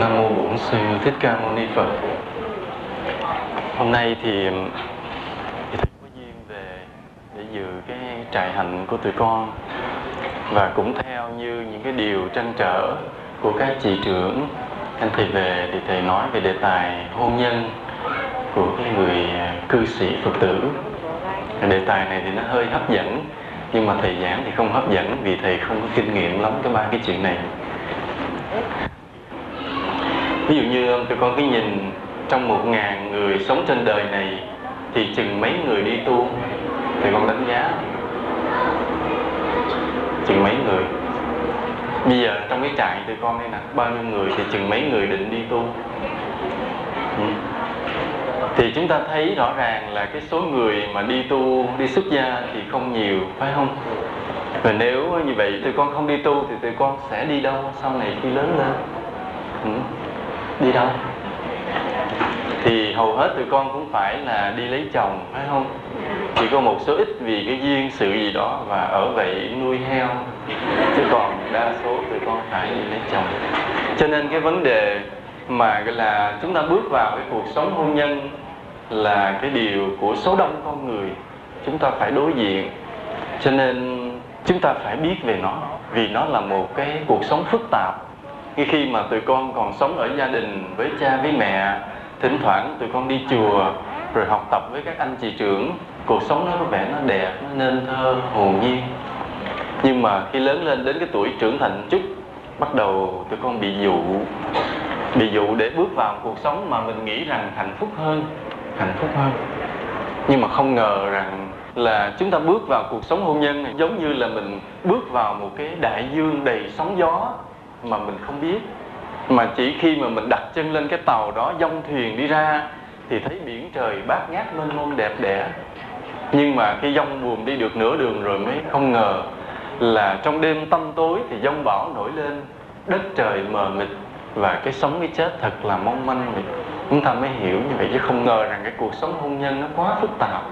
Nam mô Bổn sư Thích Ca Mâu Ni Phật. Hôm nay thì thì thầy có duyên về để dự cái trại hạnh của tụi con và cũng theo như những cái điều tranh trở của các chị trưởng, anh thầy về thì thầy nói về đề tài hôn nhân của cái người cư sĩ Phật tử. Đề tài này thì nó hơi hấp dẫn, nhưng mà thầy giảng thì không hấp dẫn vì thầy không có kinh nghiệm lắm cái ba cái chuyện này ví dụ như tụi con cứ nhìn trong một ngàn người sống trên đời này, thì chừng mấy người đi tu thì con đánh giá. Chừng mấy người. Bây giờ trong cái trại tụi con đây nè, bao nhiêu người thì chừng mấy người định đi tu? Ừ. thì chúng ta thấy rõ ràng là cái số người mà đi tu, đi xuất gia thì không nhiều, phải không? Và nếu như vậy tụi con không đi tu thì tụi con sẽ đi đâu sau này khi lớn lên? Ừ đi đâu? Thì hầu hết tụi con cũng phải là đi lấy chồng, phải không? Chỉ có một số ít vì cái duyên sự gì đó và ở vậy nuôi heo. Chứ còn đa số tụi con phải đi lấy chồng. Cho nên cái vấn đề mà, gọi là, chúng ta bước vào cái cuộc sống hôn nhân là cái điều của số đông con người. Chúng ta phải đối diện. Cho nên chúng ta phải biết về nó, vì nó là một cái cuộc sống phức tạp ngay khi mà tụi con còn sống ở gia đình với cha với mẹ, thỉnh thoảng tụi con đi chùa, rồi học tập với các anh chị trưởng, cuộc sống nó có vẻ nó đẹp, nó nên thơ, hồn nhiên. Nhưng mà khi lớn lên đến cái tuổi trưởng thành chút, bắt đầu tụi con bị dụ bị dụ để bước vào cuộc sống mà mình nghĩ rằng hạnh phúc hơn, hạnh phúc hơn. Nhưng mà không ngờ rằng là chúng ta bước vào cuộc sống hôn nhân này giống như là mình bước vào một cái đại dương đầy sóng gió mà mình không biết. Mà chỉ khi mà mình đặt chân lên cái tàu đó, dông thuyền đi ra, thì thấy biển trời bát ngát mênh mông đẹp đẽ. Nhưng mà khi dông buồm đi được nửa đường rồi mới không ngờ là trong đêm tăm tối thì dông bão nổi lên, đất trời mờ mịt và cái sống cái chết thật là mong manh vậy. Chúng ta mới hiểu như vậy chứ không ngờ rằng cái cuộc sống hôn nhân nó quá phức tạp.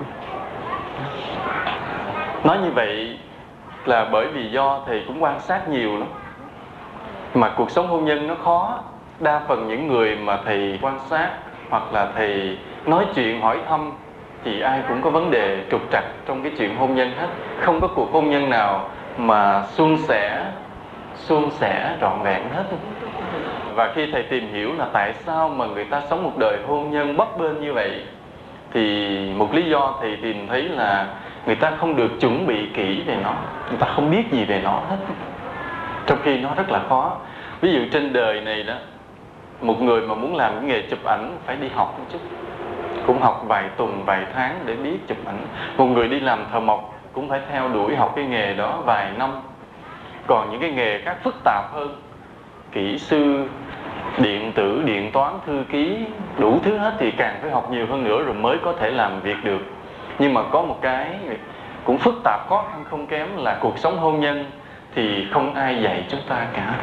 Nói như vậy là bởi vì do thầy cũng quan sát nhiều lắm mà cuộc sống hôn nhân nó khó. Đa phần những người mà thầy quan sát hoặc là thầy nói chuyện, hỏi thăm thì ai cũng có vấn đề trục trặc trong cái chuyện hôn nhân hết. Không có cuộc hôn nhân nào mà suôn sẻ suôn sẻ trọn vẹn hết. Và khi thầy tìm hiểu là tại sao mà người ta sống một đời hôn nhân bấp bênh như vậy, thì một lý do thầy tìm thấy là người ta không được chuẩn bị kỹ về nó, người ta không biết gì về nó hết trong khi nó rất là khó. Ví dụ trên đời này đó, một người mà muốn làm cái nghề chụp ảnh phải đi học một chút. Cũng học vài tuần, vài tháng để biết chụp ảnh. Một người đi làm thợ mộc cũng phải theo đuổi học cái nghề đó vài năm. Còn những cái nghề khác phức tạp hơn, kỹ sư, điện tử, điện toán, thư ký, đủ thứ hết thì càng phải học nhiều hơn nữa rồi mới có thể làm việc được. Nhưng mà có một cái cũng phức tạp khó khăn không kém là cuộc sống hôn nhân thì không ai dạy chúng ta cả.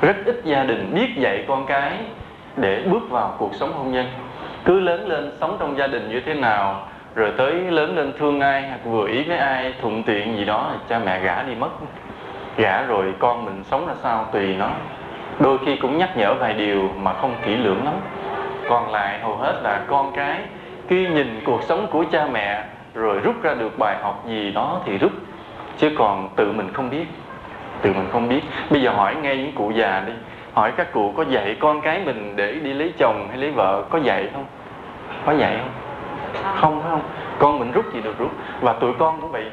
Rất ít gia đình biết dạy con cái để bước vào cuộc sống hôn nhân. Cứ lớn lên sống trong gia đình như thế nào, rồi tới lớn lên thương ai hoặc vừa ý với ai, thuận tiện gì đó thì cha mẹ gả đi mất. Gả rồi con mình sống ra sao tùy nó. Đôi khi cũng nhắc nhở vài điều mà không kỹ lưỡng lắm. Còn lại hầu hết là con cái khi nhìn cuộc sống của cha mẹ, rồi rút ra được bài học gì đó thì rút. Chứ còn tự mình không biết tự mình không biết. Bây giờ hỏi ngay những cụ già đi. Hỏi các cụ có dạy con cái mình để đi lấy chồng hay lấy vợ có dạy không? Có dạy không? Không. Phải không? Con mình rút gì được rút. Và tụi con cũng vậy.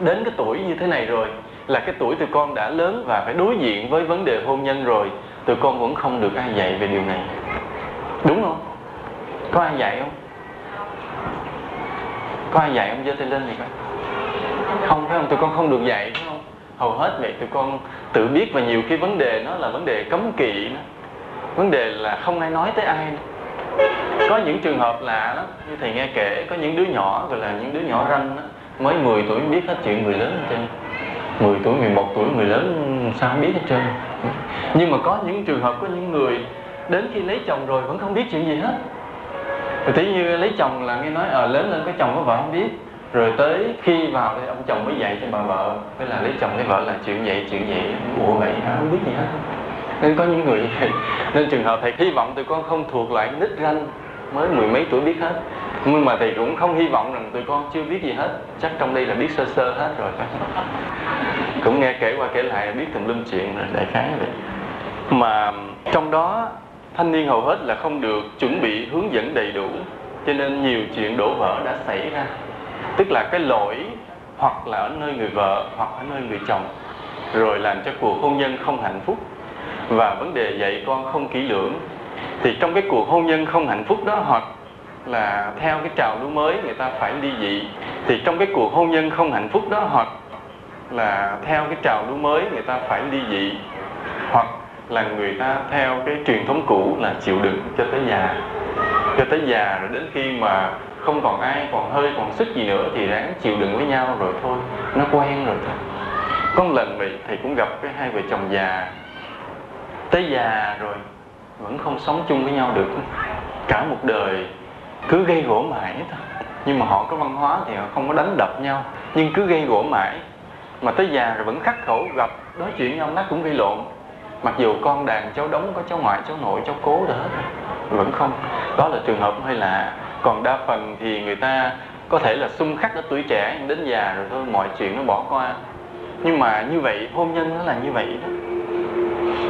Đến cái tuổi như thế này rồi là cái tuổi tụi con đã lớn và phải đối diện với vấn đề hôn nhân rồi tụi con vẫn không được ai dạy về điều này. Đúng không? Có ai dạy không? Có ai dạy không? Giơ tay lên thì coi không phải không? Tụi con không được dạy phải không hầu hết vậy tụi con tự biết và nhiều khi vấn đề nó là vấn đề cấm kỵ đó. vấn đề là không ai nói tới ai đó. có những trường hợp lạ lắm như thầy nghe kể có những đứa nhỏ gọi là những đứa nhỏ ranh đó, mới 10 tuổi biết hết chuyện người lớn hết trơn 10 tuổi 11 tuổi người lớn sao không biết hết trơn nhưng mà có những trường hợp có những người đến khi lấy chồng rồi vẫn không biết chuyện gì hết rồi tí như lấy chồng là nghe nói ờ à, lớn lên cái chồng có vợ không biết rồi tới khi vào thì ông chồng mới dạy cho bà vợ. Với là lấy chồng lấy vợ là chuyện vậy chuyện vậy. Ủa vậy hả? Không biết gì hết. Nên có những người như vậy. Nên trường hợp thầy hy vọng tụi con không thuộc loại nít ranh mới mười mấy tuổi biết hết. Nhưng mà thầy cũng không hy vọng rằng tụi con chưa biết gì hết. Chắc trong đây là biết sơ sơ hết rồi. Cũng nghe kể qua kể lại, biết tùm lum chuyện rồi, đại khái vậy. Mà trong đó, thanh niên hầu hết là không được chuẩn bị hướng dẫn đầy đủ. Cho nên nhiều chuyện đổ vỡ đã xảy ra tức là cái lỗi hoặc là ở nơi người vợ hoặc ở nơi người chồng, rồi làm cho cuộc hôn nhân không hạnh phúc. Và vấn đề dạy con không kỹ lưỡng, thì trong cái cuộc hôn nhân không hạnh phúc đó hoặc là theo cái trào lưu mới người ta phải ly dị, thì trong cái cuộc hôn nhân không hạnh phúc đó hoặc là theo cái trào lưu mới người ta phải ly dị, hoặc là người ta theo cái truyền thống cũ là chịu đựng cho tới già. Cho tới già rồi đến khi mà không còn ai, còn hơi, còn sức gì nữa thì ráng chịu đựng với nhau rồi thôi. Nó quen rồi thôi. Có một lần vậy thầy cũng gặp cái hai vợ chồng già. Tới già rồi, vẫn không sống chung với nhau được. Cả một đời cứ gây gỗ mãi thôi. Nhưng mà họ có văn hóa thì họ không có đánh đập nhau. Nhưng cứ gây gỗ mãi. Mà tới già rồi vẫn khắc khẩu, gặp, nói chuyện nhau, nó cũng gây lộn. Mặc dù con đàn cháu đóng có cháu ngoại, cháu nội, cháu cố đó, vẫn không. Đó là trường hợp hơi lạ còn đa phần thì người ta có thể là xung khắc ở tuổi trẻ, đến già rồi thôi, mọi chuyện nó bỏ qua. Nhưng mà như vậy, hôn nhân nó là như vậy đó.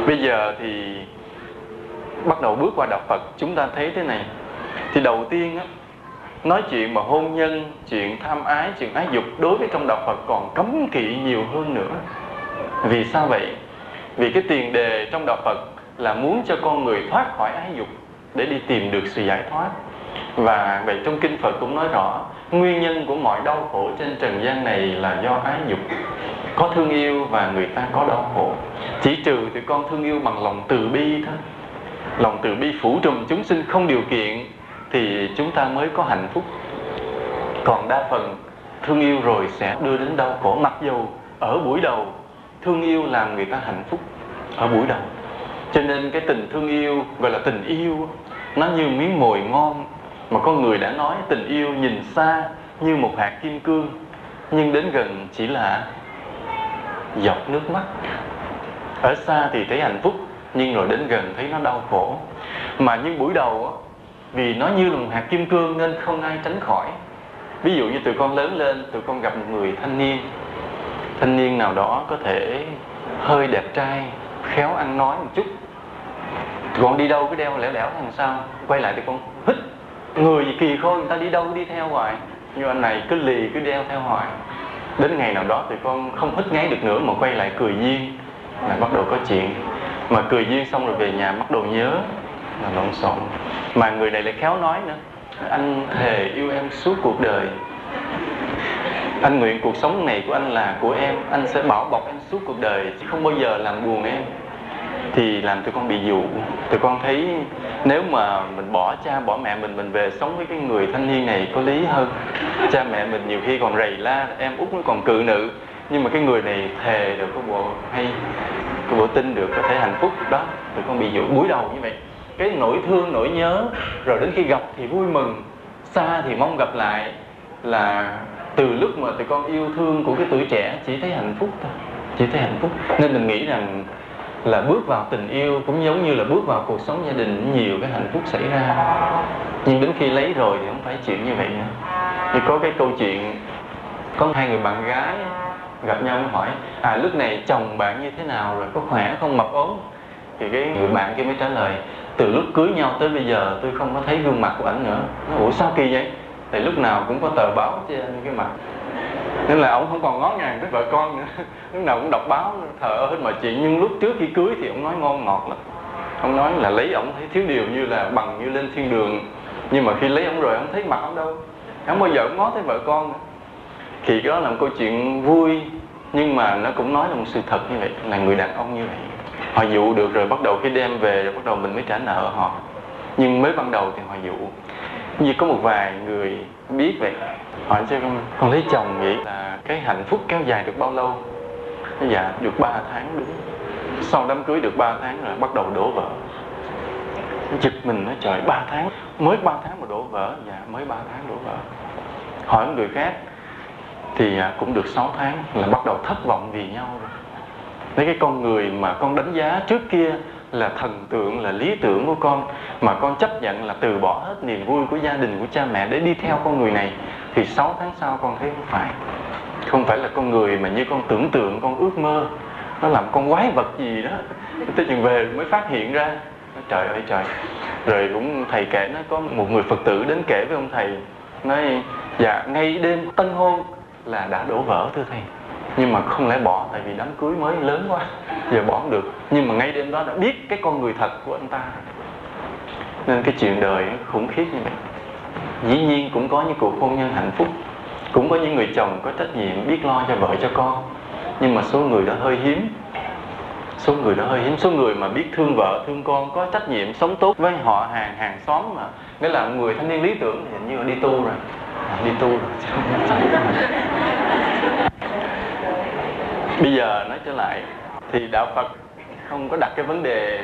Bây giờ thì bắt đầu bước qua đạo Phật, chúng ta thấy thế này. Thì đầu tiên á, nói chuyện mà hôn nhân, chuyện tham ái, chuyện ái dục đối với trong đạo Phật còn cấm kỵ nhiều hơn nữa. Vì sao vậy? Vì cái tiền đề trong đạo Phật là muốn cho con người thoát khỏi ái dục để đi tìm được sự giải thoát và vậy trong kinh Phật cũng nói rõ, nguyên nhân của mọi đau khổ trên trần gian này là do ái dục. Có thương yêu và người ta có đau khổ. Chỉ trừ thì con thương yêu bằng lòng từ bi thôi. Lòng từ bi phủ trùm chúng sinh không điều kiện thì chúng ta mới có hạnh phúc. Còn đa phần, thương yêu rồi sẽ đưa đến đau khổ. Mặc dù ở buổi đầu, thương yêu làm người ta hạnh phúc ở buổi đầu. Cho nên cái tình thương yêu, gọi là tình yêu, nó như miếng mồi ngon mà con người đã nói tình yêu nhìn xa như một hạt kim cương, nhưng đến gần chỉ là giọt nước mắt. Ở xa thì thấy hạnh phúc, nhưng rồi đến gần thấy nó đau khổ. Mà những buổi đầu vì nó như là một hạt kim cương nên không ai tránh khỏi. Ví dụ như tụi con lớn lên, tụi con gặp một người thanh niên. Thanh niên nào đó có thể hơi đẹp trai, khéo ăn nói một chút. Tụi con đi đâu cứ đeo lẻo lẻo thằng sao? Quay lại tụi con hít người gì kỳ khôi người ta đi đâu, đi theo hoài. Nhưng anh này cứ lì, cứ đeo theo hoài. Đến ngày nào đó thì con không hít ngáy được nữa mà quay lại cười duyên, là bắt đầu có chuyện. Mà cười duyên xong rồi về nhà bắt đầu nhớ là lộn xộn. Mà người này lại khéo nói nữa, anh thề yêu em suốt cuộc đời. Anh nguyện cuộc sống này của anh là của em. Anh sẽ bảo bọc em suốt cuộc đời, chứ không bao giờ làm buồn em thì làm tụi con bị dụ. Tụi con thấy nếu mà mình bỏ cha, bỏ mẹ mình mình về sống với cái người thanh niên này có lý hơn. Cha mẹ mình nhiều khi còn rầy la, em út nó còn cự nữ. Nhưng mà cái người này thề được có bộ hay có bộ tin được, có thể hạnh phúc. Đó, tụi con bị dụ buổi đầu như vậy. Cái nỗi thương, nỗi nhớ, rồi đến khi gặp thì vui mừng, xa thì mong gặp lại là từ lúc mà tụi con yêu thương của cái tuổi trẻ, chỉ thấy hạnh phúc thôi, chỉ thấy hạnh phúc. Nên mình nghĩ rằng là bước vào tình yêu cũng giống như là bước vào cuộc sống gia đình, nhiều cái hạnh phúc xảy ra. Nhưng đến khi lấy rồi thì không phải chuyện như vậy nữa. Thì có cái câu chuyện, có hai người bạn gái gặp nhau mới hỏi à lúc này chồng bạn như thế nào rồi? Có khỏe không? Mập ốm? Thì cái người bạn kia mới trả lời, từ lúc cưới nhau tới bây giờ tôi không có thấy gương mặt của ảnh nữa. Nó, ủa, sao kỳ vậy? Thì lúc nào cũng có tờ báo trên cái mặt nên là ông không còn ngó ngàng với vợ con nữa. Lúc nào cũng đọc báo, thờ hết mọi chuyện. Nhưng lúc trước khi cưới thì ông nói ngon ngọt lắm. Ông nói là lấy ông thấy thiếu điều như là bằng như lên thiên đường. Nhưng mà khi lấy ông rồi, ông thấy mặt ông đâu? Không bao giờ ông ngó thấy vợ con nữa. Thì đó là một câu chuyện vui, nhưng mà nó cũng nói là một sự thật như vậy, là người đàn ông như vậy. Họ dụ được rồi bắt đầu khi đem về, rồi bắt đầu mình mới trả nợ họ. Nhưng mới ban đầu thì họ dụ như có một vài người biết vậy hỏi cho con con lấy chồng nghĩ là cái hạnh phúc kéo dài được bao lâu. Dạ được 3 tháng đúng. Sau đám cưới được 3 tháng rồi bắt đầu đổ vỡ. Giật mình nói, trời 3 tháng, mới 3 tháng mà đổ vỡ. Dạ mới 3 tháng đổ vỡ. Hỏi người khác thì à, cũng được 6 tháng là bắt đầu thất vọng vì nhau rồi. Lấy cái con người mà con đánh giá trước kia là thần tượng, là lý tưởng của con, mà con chấp nhận là từ bỏ hết niềm vui của gia đình, của cha mẹ để đi theo con người này, thì 6 tháng sau con thấy không phải. Không phải là con người mà như con tưởng tượng, con ước mơ. Nó làm con quái vật gì đó. Tới chừng về mới phát hiện ra. Trời ơi, trời. Rồi cũng thầy kể, nó có một người phật tử đến kể với ông thầy, nói dạ ngay đêm tân hôn là đã đổ vỡ, thưa thầy nhưng mà không lẽ bỏ tại vì đám cưới mới lớn quá giờ bỏ không được. Nhưng mà ngay đêm đó đã biết cái con người thật của anh ta. Nên cái chuyện đời khủng khiếp như vậy. Dĩ nhiên cũng có những cuộc hôn nhân hạnh phúc. Cũng có những người chồng có trách nhiệm biết lo cho vợ cho con. Nhưng mà số người đó hơi hiếm. Số người đó hơi hiếm. Số người mà biết thương vợ thương con có trách nhiệm sống tốt với họ hàng hàng xóm mà. Nghĩa là người thanh niên lý tưởng thì hình như là đi tu rồi. À, đi tu rồi. bây giờ nói trở lại, thì đạo phật không có đặt cái vấn đề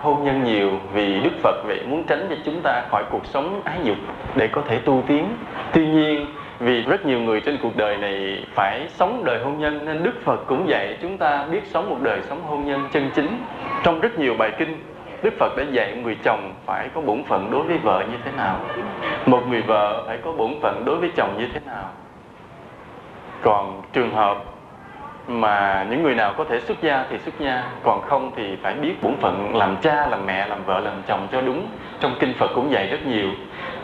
hôn nhân nhiều vì đức phật vậy muốn tránh cho chúng ta khỏi cuộc sống ái dục để có thể tu tiến. Tuy nhiên, vì rất nhiều người trên cuộc đời này phải sống đời hôn nhân, nên đức phật cũng dạy chúng ta biết sống một đời sống hôn nhân chân chính. Trong rất nhiều bài kinh, đức phật đã dạy người chồng phải có bổn phận đối với vợ như thế nào. Một người vợ phải có bổn phận đối với chồng như thế nào. Còn trường hợp mà những người nào có thể xuất gia thì xuất gia, còn không thì phải biết bổn phận làm cha, làm mẹ, làm vợ, làm chồng cho đúng. Trong kinh phật cũng dạy rất nhiều.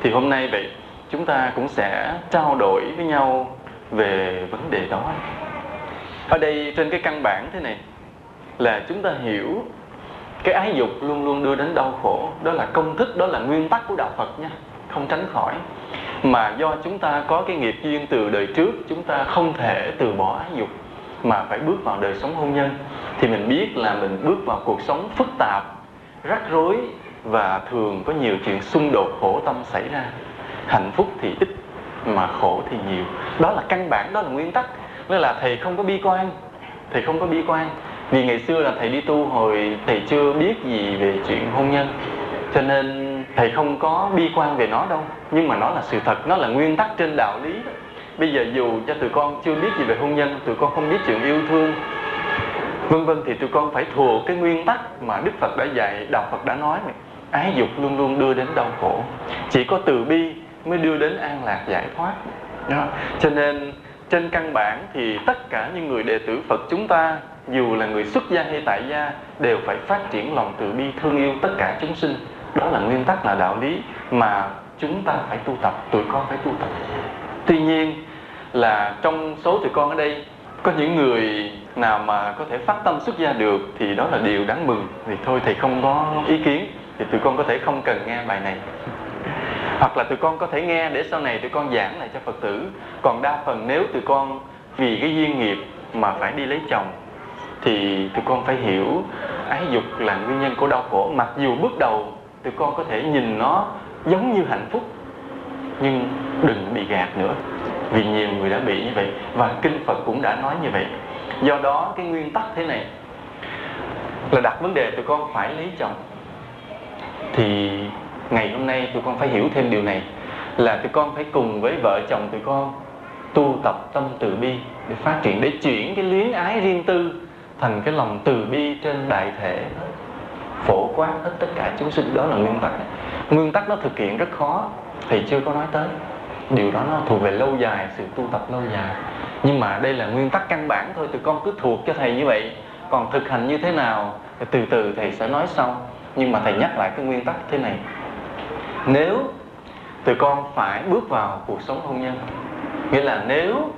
Thì hôm nay vậy, chúng ta cũng sẽ trao đổi với nhau về vấn đề đó. Ở đây trên cái căn bản thế này, là chúng ta hiểu cái ái dục luôn luôn đưa đến đau khổ. Đó là công thức, đó là nguyên tắc của đạo phật nha, không tránh khỏi. Mà do chúng ta có cái nghiệp duyên từ đời trước, chúng ta không thể từ bỏ ái dục mà phải bước vào đời sống hôn nhân, thì mình biết là mình bước vào cuộc sống phức tạp, rắc rối và thường có nhiều chuyện xung đột khổ tâm xảy ra. Hạnh phúc thì ít mà khổ thì nhiều. Đó là căn bản, đó là nguyên tắc. Nên là thầy không có bi quan, thầy không có bi quan. Vì ngày xưa là thầy đi tu hồi thầy chưa biết gì về chuyện hôn nhân, cho nên thầy không có bi quan về nó đâu. Nhưng mà nó là sự thật, nó là nguyên tắc trên đạo lý đó bây giờ dù cho tụi con chưa biết gì về hôn nhân, tụi con không biết chuyện yêu thương, vân vân thì tụi con phải thuộc cái nguyên tắc mà đức phật đã dạy, đạo phật đã nói này. Ái dục luôn luôn đưa đến đau khổ. Chỉ có từ bi mới đưa đến an lạc giải thoát. Đó. cho nên, trên căn bản thì tất cả những người đệ tử phật chúng ta, dù là người xuất gia hay tại gia, đều phải phát triển lòng từ bi thương yêu tất cả chúng sinh. Đó là nguyên tắc, là đạo lý mà chúng ta phải tu tập, tụi con phải tu tập. Tuy nhiên là trong số tụi con ở đây, có những người nào mà có thể phát tâm xuất gia được thì đó là điều đáng mừng. Thì thôi thầy không có ý kiến, thì tụi con có thể không cần nghe bài này. Hoặc là tụi con có thể nghe để sau này tụi con giảng lại cho phật tử. Còn đa phần nếu tụi con vì cái duyên nghiệp mà phải đi lấy chồng, thì tụi con phải hiểu ái dục là nguyên nhân của đau khổ. Mặc dù bước đầu tụi con có thể nhìn nó giống như hạnh phúc, nhưng đừng bị gạt nữa vì nhiều người đã bị như vậy và kinh phật cũng đã nói như vậy. Do đó, cái nguyên tắc thế này là đặt vấn đề tụi con phải lấy chồng. Thì ngày hôm nay tụi con phải hiểu thêm điều này, là tụi con phải cùng với vợ chồng tụi con tu tập tâm từ bi để phát triển, để chuyển cái luyến ái riêng tư thành cái lòng từ bi trên đại thể. Phổ quát hết tất cả chúng sinh, đó là nguyên tắc. Nguyên tắc nó thực hiện rất khó thì chưa có nói tới điều đó nó thuộc về lâu dài, sự tu tập lâu dài. Nhưng mà đây là nguyên tắc căn bản thôi, tụi con cứ thuộc cho thầy như vậy. Còn thực hành như thế nào, từ từ thầy sẽ nói sau. Nhưng mà thầy nhắc lại cái nguyên tắc thế này. Nếu tụi con phải bước vào cuộc sống hôn nhân, nghĩa là nếu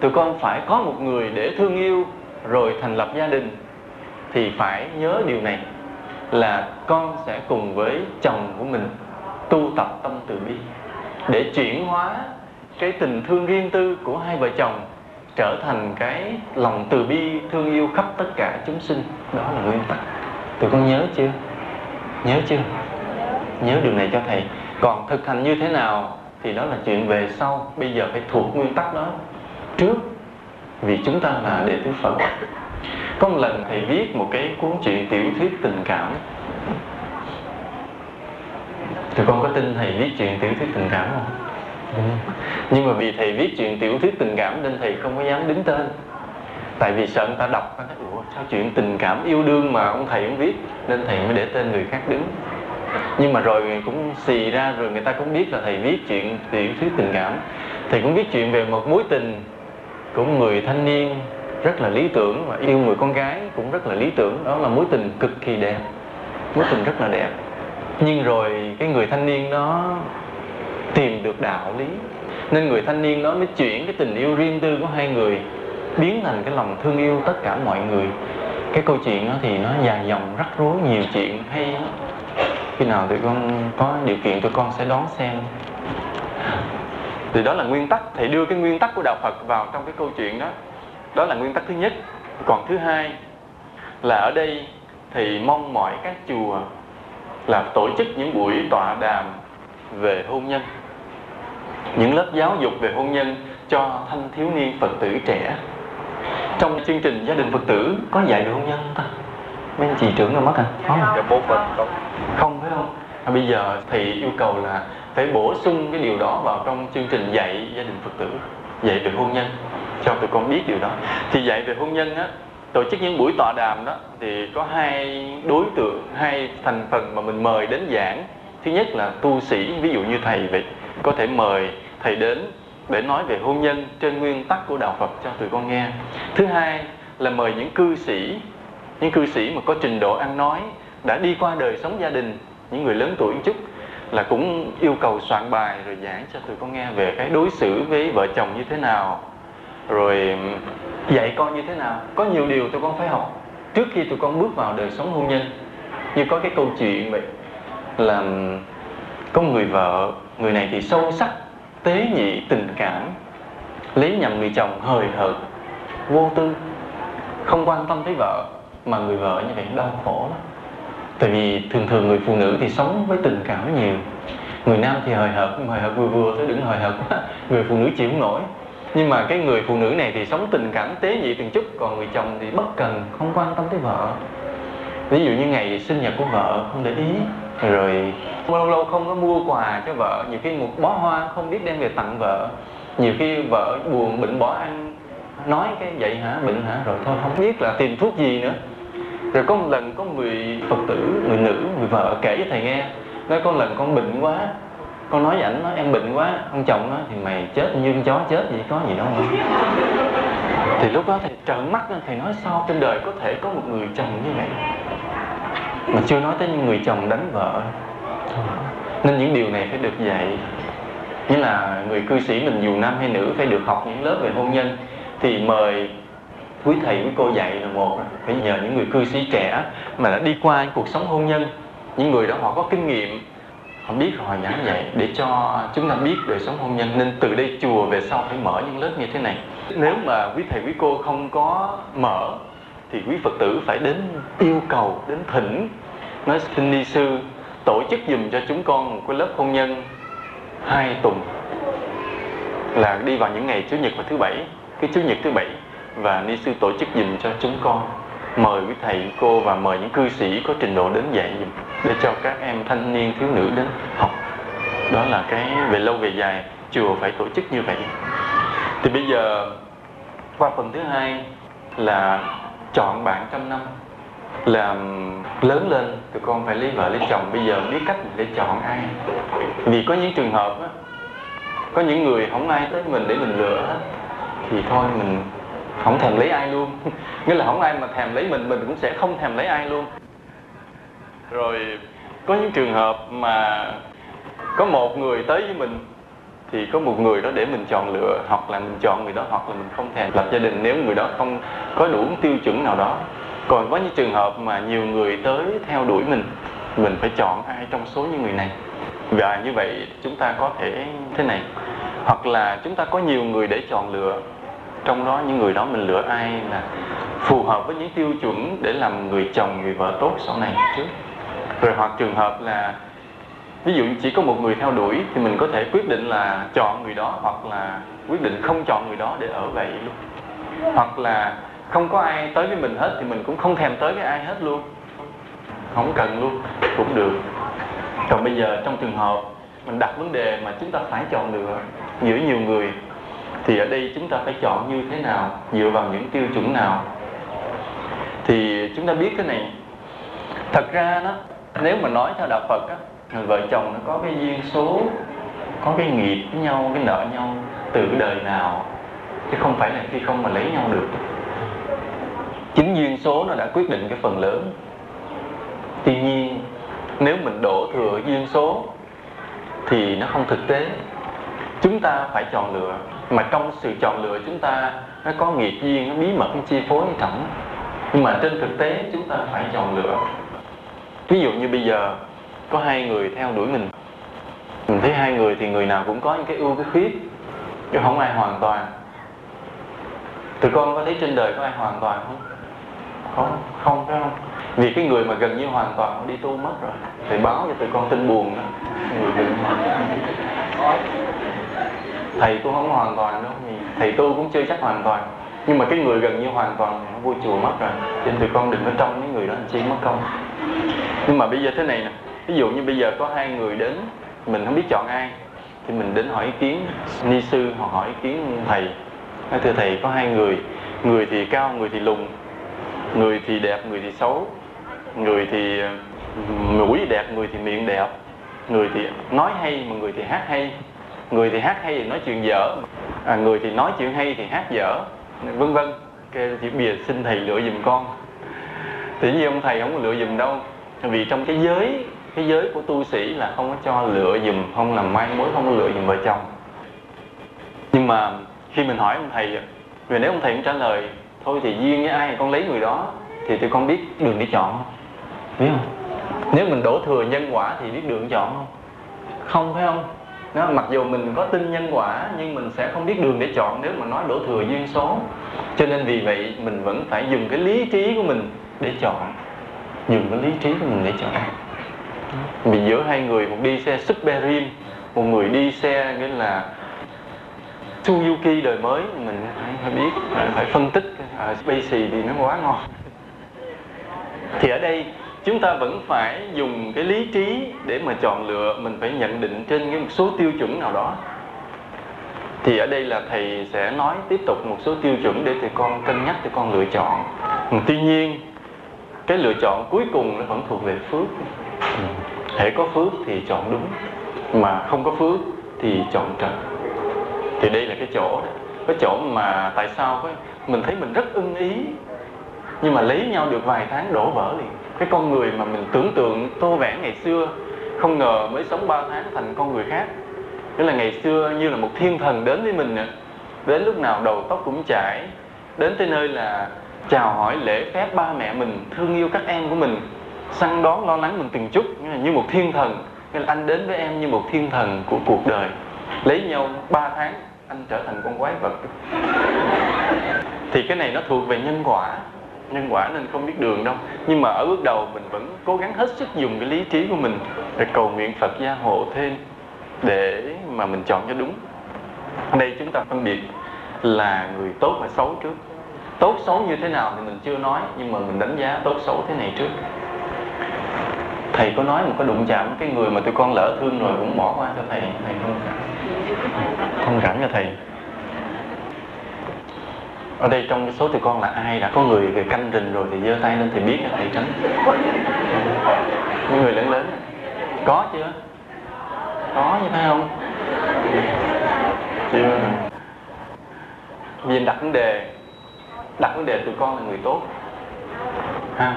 tụi con phải có một người để thương yêu rồi thành lập gia đình, thì phải nhớ điều này, là con sẽ cùng với chồng của mình tu tập tâm từ bi để chuyển hóa cái tình thương riêng tư của hai vợ chồng trở thành cái lòng từ bi, thương yêu khắp tất cả chúng sinh. Đó là nguyên tắc. Tụi con nhớ chưa? Nhớ chưa? Nhớ điều này cho thầy. Còn thực hành như thế nào thì đó là chuyện về sau. Bây giờ phải thuộc nguyên tắc đó trước. Vì chúng ta là đệ tử phật. Có một lần thầy viết một cái cuốn truyện tiểu thuyết tình cảm thì con có tin thầy viết chuyện tiểu thuyết tình cảm không? Ừ. nhưng mà vì thầy viết chuyện tiểu thuyết tình cảm nên thầy không có dám đứng tên. Tại vì sợ người ta đọc ủa sao chuyện tình cảm yêu đương mà ông thầy không viết? Nên thầy mới để tên người khác đứng. Nhưng mà rồi cũng xì ra rồi người ta cũng biết là thầy viết chuyện tiểu thuyết tình cảm. Thầy cũng viết chuyện về một mối tình của người thanh niên rất là lý tưởng và yêu người con gái cũng rất là lý tưởng. Đó là mối tình cực kỳ đẹp mối tình rất là đẹp nhưng rồi cái người thanh niên đó tìm được đạo lý. Nên người thanh niên đó mới chuyển cái tình yêu riêng tư của hai người biến thành cái lòng thương yêu tất cả mọi người. Cái câu chuyện đó thì nó dài dòng, rắc rối nhiều chuyện. Hay khi nào tụi con có điều kiện tụi con sẽ đón xem. Thì đó là nguyên tắc. Thầy đưa cái nguyên tắc của đạo phật vào trong cái câu chuyện đó. Đó là nguyên tắc thứ nhất. Còn thứ hai là ở đây thì mong mỏi các chùa là tổ chức những buổi tọa đàm về hôn nhân. Những lớp giáo dục về hôn nhân cho thanh thiếu niên phật tử trẻ. Trong chương trình gia đình phật tử có dạy về hôn nhân không ta? Mấy anh chị trưởng đâu mất à? Có dạ phần không. Không phải không? À, bây giờ thì yêu cầu là phải bổ sung cái điều đó vào trong chương trình dạy gia đình phật tử dạy về hôn nhân cho tụi con biết điều đó. Thì dạy về hôn nhân á tổ chức những buổi tọa đàm đó thì có hai đối tượng, hai thành phần mà mình mời đến giảng. Thứ nhất là tu sĩ, ví dụ như thầy vậy có thể mời thầy đến để nói về hôn nhân trên nguyên tắc của đạo Phật cho tụi con nghe. Thứ hai là mời những cư sĩ, những cư sĩ mà có trình độ ăn nói, đã đi qua đời sống gia đình, những người lớn tuổi một chút, là cũng yêu cầu soạn bài rồi giảng cho tụi con nghe về cái đối xử với vợ chồng như thế nào rồi, dạy con như thế nào? Có nhiều điều tụi con phải học. Trước khi tụi con bước vào đời sống hôn nhân, như có cái câu chuyện vậy, là có người vợ, người này thì sâu sắc, tế nhị, tình cảm, lấy nhầm người chồng hời hợt, vô tư, không quan tâm tới vợ, mà người vợ như vậy đau khổ lắm. Tại vì thường thường người phụ nữ thì sống với tình cảm nhiều, người nam thì hời hợt, nhưng hời hợt vừa vừa thôi, đừng hời hợt quá, người phụ nữ chịu không nổi nhưng mà cái người phụ nữ này thì sống tình cảm tế nhị từng chút, còn người chồng thì bất cần, không quan tâm tới vợ. Ví dụ như ngày sinh nhật của vợ, không để ý, rồi lâu lâu không có mua quà cho vợ, nhiều khi một bó hoa không biết đem về tặng vợ. Nhiều khi vợ buồn, bệnh bỏ ăn, nói cái vậy hả, bệnh hả, rồi thôi, không biết là tìm thuốc gì nữa. Rồi có một lần có người phật tử, người nữ, người vợ kể cho thầy nghe, nói có lần con bệnh quá con nói với ảnh nói em bệnh quá, ông chồng nói, thì mày chết như con chó chết vậy, có gì đâu mà. Thì lúc đó thầy trợn mắt thầy nói, sao trên đời có thể có một người chồng như vậy? Mà chưa nói tới những người chồng đánh vợ. Nên những điều này phải được dạy. Như là người cư sĩ mình dù nam hay nữ phải được học những lớp về hôn nhân, thì mời quý thầy, quý cô dạy là một. Phải nhờ những người cư sĩ trẻ mà đã đi qua cuộc sống hôn nhân. Những người đó họ có kinh nghiệm họ biết họ giảng dạy để cho chúng ta biết đời sống hôn nhân, nên từ đây chùa về sau phải mở những lớp như thế này. Nếu mà quý thầy, quý cô không có mở, thì quý phật tử phải đến yêu cầu, đến thỉnh. Nói xin ni sư, tổ chức dùm cho chúng con một cái lớp hôn nhân hai tuần, là đi vào những ngày chủ nhật và thứ bảy, cái chủ nhật thứ bảy, và ni sư tổ chức dùm cho chúng con mời quý thầy, cô và mời những cư sĩ có trình độ đến dạy dùm để cho các em thanh niên, thiếu nữ đến học. Đó là cái về lâu về dài, chùa phải tổ chức như vậy. Thì bây giờ, qua phần thứ hai là chọn bạn trăm năm, làm lớn lên, tụi con phải lấy vợ, lấy chồng. Bây giờ biết cách để chọn ai. Vì có những trường hợp á, có những người không ai tới mình để mình lựa hết, thì thôi mình không thèm lấy ai luôn. Nghĩa là không ai mà thèm lấy mình mình cũng sẽ không thèm lấy ai luôn. Rồi, có những trường hợp mà có một người tới với mình thì có một người đó để mình chọn lựa, hoặc là mình chọn người đó, hoặc là mình không thèm lập gia đình nếu người đó không có đủ tiêu chuẩn nào đó. Còn có những trường hợp mà nhiều người tới theo đuổi mình mình phải chọn ai trong số những người này. Và như vậy chúng ta có thể thế này. Hoặc là chúng ta có nhiều người để chọn lựa trong đó những người đó mình lựa ai là phù hợp với những tiêu chuẩn để làm người chồng, người vợ tốt sau này trước. Rồi hoặc trường hợp là, ví dụ chỉ có một người theo đuổi thì mình có thể quyết định là chọn người đó hoặc là quyết định không chọn người đó để ở vậy luôn. Hoặc là không có ai tới với mình hết thì mình cũng không thèm tới với ai hết luôn. Không cần luôn, cũng được. Còn bây giờ trong trường hợp mình đặt vấn đề mà chúng ta phải chọn lựa giữa nhiều người thì ở đây chúng ta phải chọn như thế nào, dựa vào những tiêu chuẩn nào? Thì chúng ta biết cái này. Thật ra đó, nếu mà nói theo đạo phật á vợ chồng nó có cái duyên số, có cái nghiệp với nhau, cái nợ nhau từ cái đời nào, chứ không phải là khi không mà lấy nhau được. Chính duyên số nó đã quyết định cái phần lớn. Tuy nhiên, nếu mình đổ thừa duyên số, thì nó không thực tế. Chúng ta phải chọn lựa mà trong sự chọn lựa chúng ta, nó có nghiệp duyên nó bí mật, nó chi phối trọng nhưng mà trên thực tế, chúng ta phải chọn lựa. Ví dụ như bây giờ, có hai người theo đuổi mình. Mình thấy hai người thì người nào cũng có những cái ưu, cái khuyết. Chứ không ai hoàn toàn. Tụi con có thấy trên đời có ai hoàn toàn không? Không không phải không? Vì cái người mà gần như hoàn toàn đi tu mất rồi thầy báo cho tụi con tin buồn đó. Người gần hoàn toàn thầy tôi không hoàn toàn đâu thầy tôi cũng chưa chắc hoàn toàn. Nhưng mà cái người gần như hoàn toàn thì nó vui chùa mất rồi. Cho nên tụi con đừng có trong mấy người đó làm chi mất công. Nhưng mà bây giờ thế này nè, ví dụ như bây giờ có hai người đến, mình không biết chọn ai, thì mình đến hỏi ý kiến ni sư hoặc hỏi ý kiến thầy. Nói, thưa thầy, có hai người người thì cao, người thì lùn, người thì đẹp, người thì xấu, người thì ờ, mũi đẹp, người thì miệng đẹp, người thì nói hay mà người thì hát hay người thì hát hay thì nói chuyện dở. À, người thì nói chuyện hay thì hát dở. Vân vân. Cái chị bìa xin thầy lựa giùm con. Thì như ông thầy không có lựa giùm đâu. Vì trong cái giới cái giới của tu sĩ là không có cho lựa giùm không làm mai mối không có lựa giùm vợ chồng. Nhưng mà khi mình hỏi ông thầy vì nếu ông thầy cũng trả lời thôi thì duyên với ai con lấy người đó thì tụi con biết đường để chọn. Không biết không? Nếu mình đổ thừa nhân quả thì biết đường chọn không? Không phải không? Đó, mặc dù mình có tin nhân quả nhưng mình sẽ không biết đường để chọn nếu mà nói đổ thừa duyên số. Cho nên vì vậy mình vẫn phải dùng cái lý trí của mình để chọn. Dùng cái lý trí của mình để chọn. Vì giữa hai người một đi xe Superim một người đi xe nghĩa là Suzuki đời mới mình phải, phải biết phải, phải phân tích. À, Spacey thì nó quá ngon. Thì ở đây chúng ta vẫn phải dùng cái lý trí để mà chọn lựa, mình phải nhận định trên cái một số tiêu chuẩn nào đó. Thì ở đây là thầy sẽ nói tiếp tục một số tiêu chuẩn để tụi con cân nhắc tụi con lựa chọn. Ừ, tuy nhiên, cái lựa chọn cuối cùng nó vẫn thuộc về phước. Ừ, hễ có phước thì chọn đúng, mà không có phước thì chọn trật thì đây là cái chỗ cái chỗ mà tại sao cái mình thấy mình rất ưng ý, nhưng mà lấy nhau được vài tháng đổ vỡ liền cái con người mà mình tưởng tượng tô vẽ ngày xưa, không ngờ mới sống 3 tháng thành con người khác. Nghĩa là ngày xưa như là một thiên thần đến với mình đến lúc nào đầu tóc cũng chảy đến tới nơi là chào hỏi lễ phép ba mẹ mình, thương yêu các em của mình. Săn đón lo lắng mình từng chút như một thiên thần. Nên là anh đến với em như một thiên thần của cuộc đời. Lấy nhau 3 tháng, anh trở thành con quái vật. Thì cái này nó thuộc về nhân quả nhân quả nên không biết đường đâu. Nhưng mà ở bước đầu mình vẫn cố gắng hết sức dùng cái lý trí của mình để cầu nguyện Phật gia hộ thêm để mà mình chọn cho đúng. Ở đây chúng ta phân biệt là người tốt và xấu trước. Tốt xấu như thế nào thì mình chưa nói, nhưng mà mình đánh giá tốt xấu thế này trước. Thầy có nói một cái đụng chạm, cái người mà tụi con lỡ thương rồi cũng bỏ qua cho thầy. Thầy không không cảm cho thầy? Ở đây trong số tụi con là ai đã có người về canh rình rồi thì giơ tay lên thì biết là thầy tránh những người lớn lớn. Có chưa? Có như thế không? Chưa. Vì đặt vấn đề, đặt vấn đề tụi con là người tốt. Ha.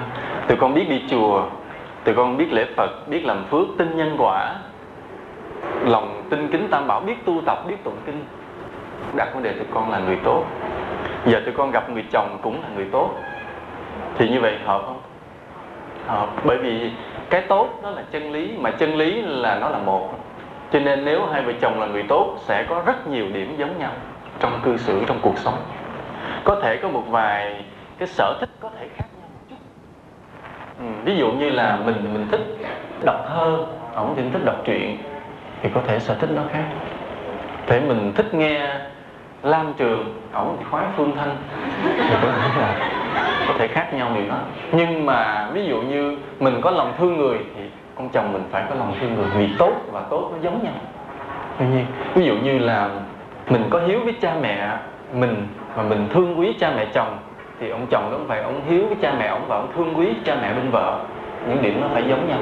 Tụi con biết đi chùa tụi con biết lễ phật, biết làm phước, tin nhân quả. Lòng tin kính tam bảo, biết tu tập, biết tụng kinh. Đặt vấn đề tụi con là người tốt giờ tụi con gặp người chồng cũng là người tốt. Thì như vậy hợp không? Hợp bởi vì cái tốt nó là chân lý mà chân lý là nó là một. Cho nên nếu hai vợ chồng là người tốt sẽ có rất nhiều điểm giống nhau trong cư xử trong cuộc sống. Có thể có một vài cái sở thích có thể khác nhau một chút. Ừ, ví dụ như là mình mình thích đọc thơ ổng thì thích đọc truyện thì có thể sở thích nó khác. Thể mình thích nghe lam trường ổng thì khoái phương thanh thì có thể là có thể khác nhau điều đó. Nhưng mà ví dụ như mình có lòng thương người thì ông chồng mình phải có lòng thương người vì tốt và tốt nó giống nhau. Tuy nhiên ví dụ như là mình có hiếu với cha mẹ mình mà mình thương quý cha mẹ chồng thì ông chồng cũng phải ông hiếu với cha mẹ ông và ông thương quý cha mẹ bên vợ. Những điểm nó phải giống nhau.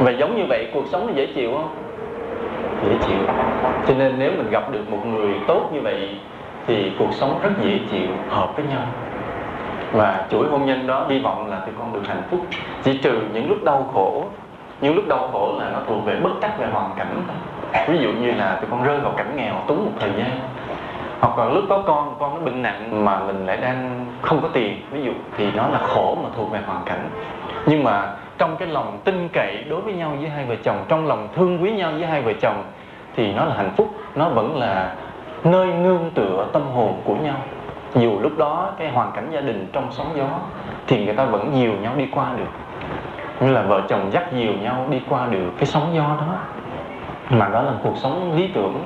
Và giống như vậy cuộc sống nó dễ chịu không dễ chịu. Cho nên nếu mình gặp được một người tốt như vậy thì cuộc sống rất dễ chịu, hợp với nhau. Và chuỗi hôn nhân đó hy vọng là tụi con được hạnh phúc. Chỉ trừ những lúc đau khổ, những lúc đau khổ là nó thuộc về bất trắc về hoàn cảnh ví dụ như là tụi con rơi vào cảnh nghèo túng một thời gian. Hoặc là lúc có con con nó bệnh nặng mà mình lại đang không có tiền, ví dụ, thì nó là khổ mà thuộc về hoàn cảnh. Nhưng mà trong cái lòng tin cậy đối với nhau với hai vợ chồng, trong lòng thương quý nhau với hai vợ chồng, thì nó là hạnh phúc, nó vẫn là nơi nương tựa tâm hồn của nhau. Dù lúc đó cái hoàn cảnh gia đình trong sóng gió thì người ta vẫn dìu nhau đi qua được. Như là vợ chồng dắt dìu nhau đi qua được cái sóng gió đó. Mà đó là cuộc sống lý tưởng.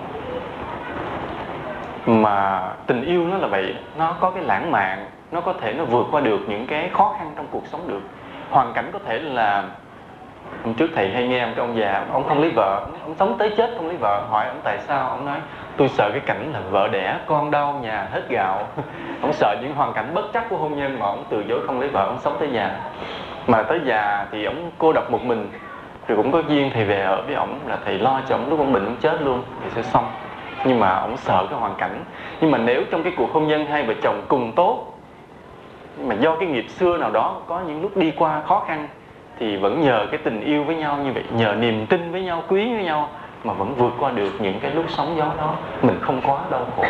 Mà tình yêu nó là vậy, nó có cái lãng mạn, nó có thể nó vượt qua được những cái khó khăn trong cuộc sống được hoàn cảnh có thể là hôm trước thầy hay nghe một cái ông già, ông không lấy vợ, ông sống tới chết không lấy vợ, hỏi ông tại sao, ông nói, tôi sợ cái cảnh là vợ đẻ, con đau, nhà hết gạo. Ông sợ những hoàn cảnh bất chắc của hôn nhân mà ông từ chối không lấy vợ, ông sống tới già. Mà tới già thì ông cô độc một mình, rồi cũng có duyên thầy về ở với ông là thầy lo cho ông lúc ông bệnh ông chết luôn, thì sẽ xong. Nhưng mà ông sợ cái hoàn cảnh. Nhưng mà nếu trong cái cuộc hôn nhân hai vợ chồng cùng tốt mà do cái nghiệp xưa nào đó có những lúc đi qua khó khăn, thì vẫn nhờ cái tình yêu với nhau như vậy, nhờ niềm tin với nhau, quý với nhau, mà vẫn vượt qua được những cái lúc sóng gió đó. Mình không quá đau khổ.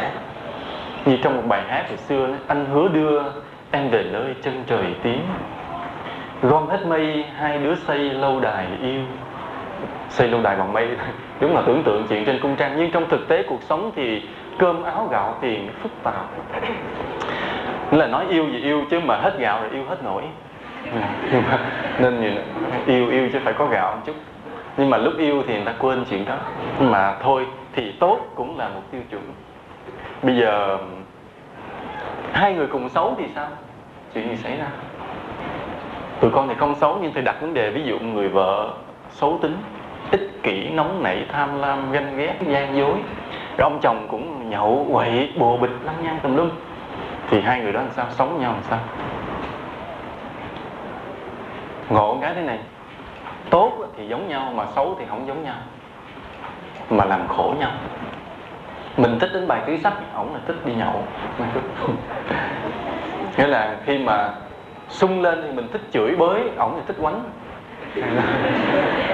Như trong một bài hát hồi xưa anh hứa đưa em về nơi chân trời tiếng gom hết mây, hai đứa xây lâu đài yêu. Xây lâu đài bằng mây đúng là tưởng tượng chuyện trên cung trang. Nhưng trong thực tế cuộc sống thì cơm áo gạo tiền phức tạp là nói yêu gì yêu chứ mà hết gạo rồi yêu hết nổi. Nên nhìn, yêu yêu chứ phải có gạo một chút. Nhưng mà lúc yêu thì người ta quên chuyện đó. Nhưng mà thôi thì tốt cũng là một tiêu chuẩn. Bây giờ, hai người cùng xấu thì sao? Chuyện gì xảy ra? Tụi con thì không xấu nhưng thầy đặt vấn đề, ví dụ người vợ xấu tính, ích kỷ, nóng nảy, tham lam, ganh ghét, gian dối. Rồi ông chồng cũng nhậu, quậy bồ bịch, lăng nhăng tùm lum thì hai người đó làm sao? Sống nhau làm sao? Ngộ cái thế này. Tốt thì giống nhau, mà xấu thì không giống nhau. Mà làm khổ nhau. Mình thích đến bài ký sách, ổng là thích đi nhậu. Nghĩa là khi mà sung lên thì mình thích chửi bới, ổng thì thích quánh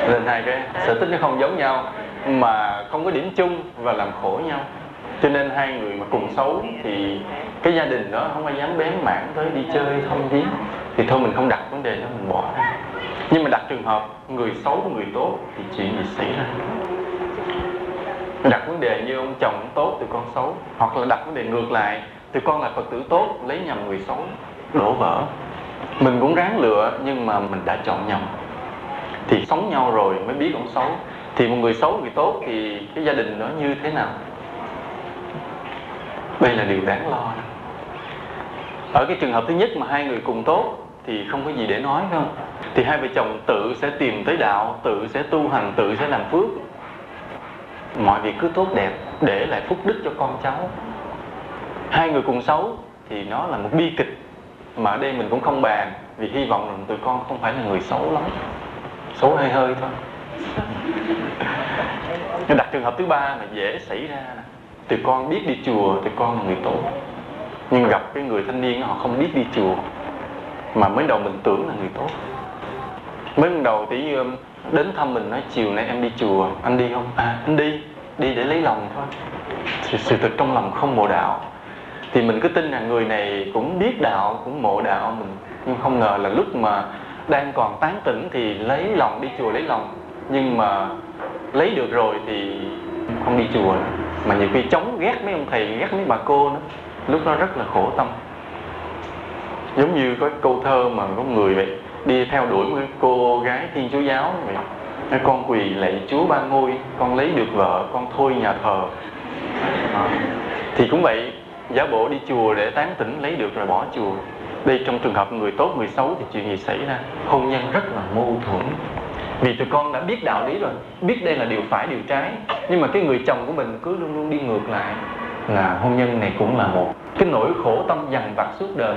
Lên hai cái sở thích nó không giống nhau, mà không có điểm chung và làm khổ nhau cho nên hai người mà cùng xấu thì cái gia đình đó không ai dám bén mảng tới đi chơi thông viếng thì thôi mình không đặt vấn đề đó, mình bỏ ra. Nhưng mà đặt trường hợp người xấu và người tốt thì chuyện gì xảy ra. Đặt vấn đề như ông chồng tốt thì con xấu, hoặc là đặt vấn đề ngược lại thì con là phật tử tốt, lấy nhầm người xấu đổ vỡ. Mình cũng ráng lựa, nhưng mà mình đã chọn nhầm. Thì sống nhau rồi mới biết ông xấu. Thì một người xấu, người tốt thì cái gia đình đó như thế nào? Đây là điều đáng lo ở cái trường hợp thứ nhất mà hai người cùng tốt thì không có gì để nói không thì hai vợ chồng tự sẽ tìm tới đạo, tự sẽ tu hành, tự sẽ làm phước. Mọi việc cứ tốt đẹp, để lại phúc đức cho con cháu. Hai người cùng xấu thì nó là một bi kịch, mà ở đây mình cũng không bàn, vì hy vọng rằng tụi con không phải là người xấu lắm. Xấu hơi hơi thôi. Nhưng đặt trường hợp thứ ba là dễ xảy ra thì con biết đi chùa thì con là người tốt. Nhưng gặp cái người thanh niên họ không biết đi chùa, mà mới đầu mình tưởng là người tốt. Mới đầu tí um, đến thăm mình nói, chiều nay em đi chùa, anh đi không? À anh đi đi để lấy lòng thôi. Thì sự thật trong lòng không mộ đạo. Thì mình cứ tin là người này cũng biết đạo, cũng mộ đạo mình. Nhưng không ngờ là lúc mà đang còn tán tỉnh thì lấy lòng đi chùa, lấy lòng. Nhưng mà lấy được rồi thì không đi chùa nữa mà nhiều khi chống ghét mấy ông thầy, ghét mấy bà cô nữa. Lúc đó rất là khổ tâm. Giống như có câu thơ mà có người vậy, đi theo đuổi một cô gái thiên chúa giáo vậy. Con quỳ lạy chúa ba ngôi, con lấy được vợ, con thôi nhà thờ. À. thì cũng vậy, giả bộ đi chùa để tán tỉnh lấy được rồi bỏ chùa. Đây trong trường hợp người tốt, người xấu thì chuyện gì xảy ra? Hôn nhân rất là mâu thuẫn vì tụi con đã biết đạo lý rồi, biết đây là điều phải, điều trái. Nhưng mà cái người chồng của mình cứ luôn luôn đi ngược lại là hôn nhân này cũng là một cái nỗi khổ tâm dằn vặt suốt đời.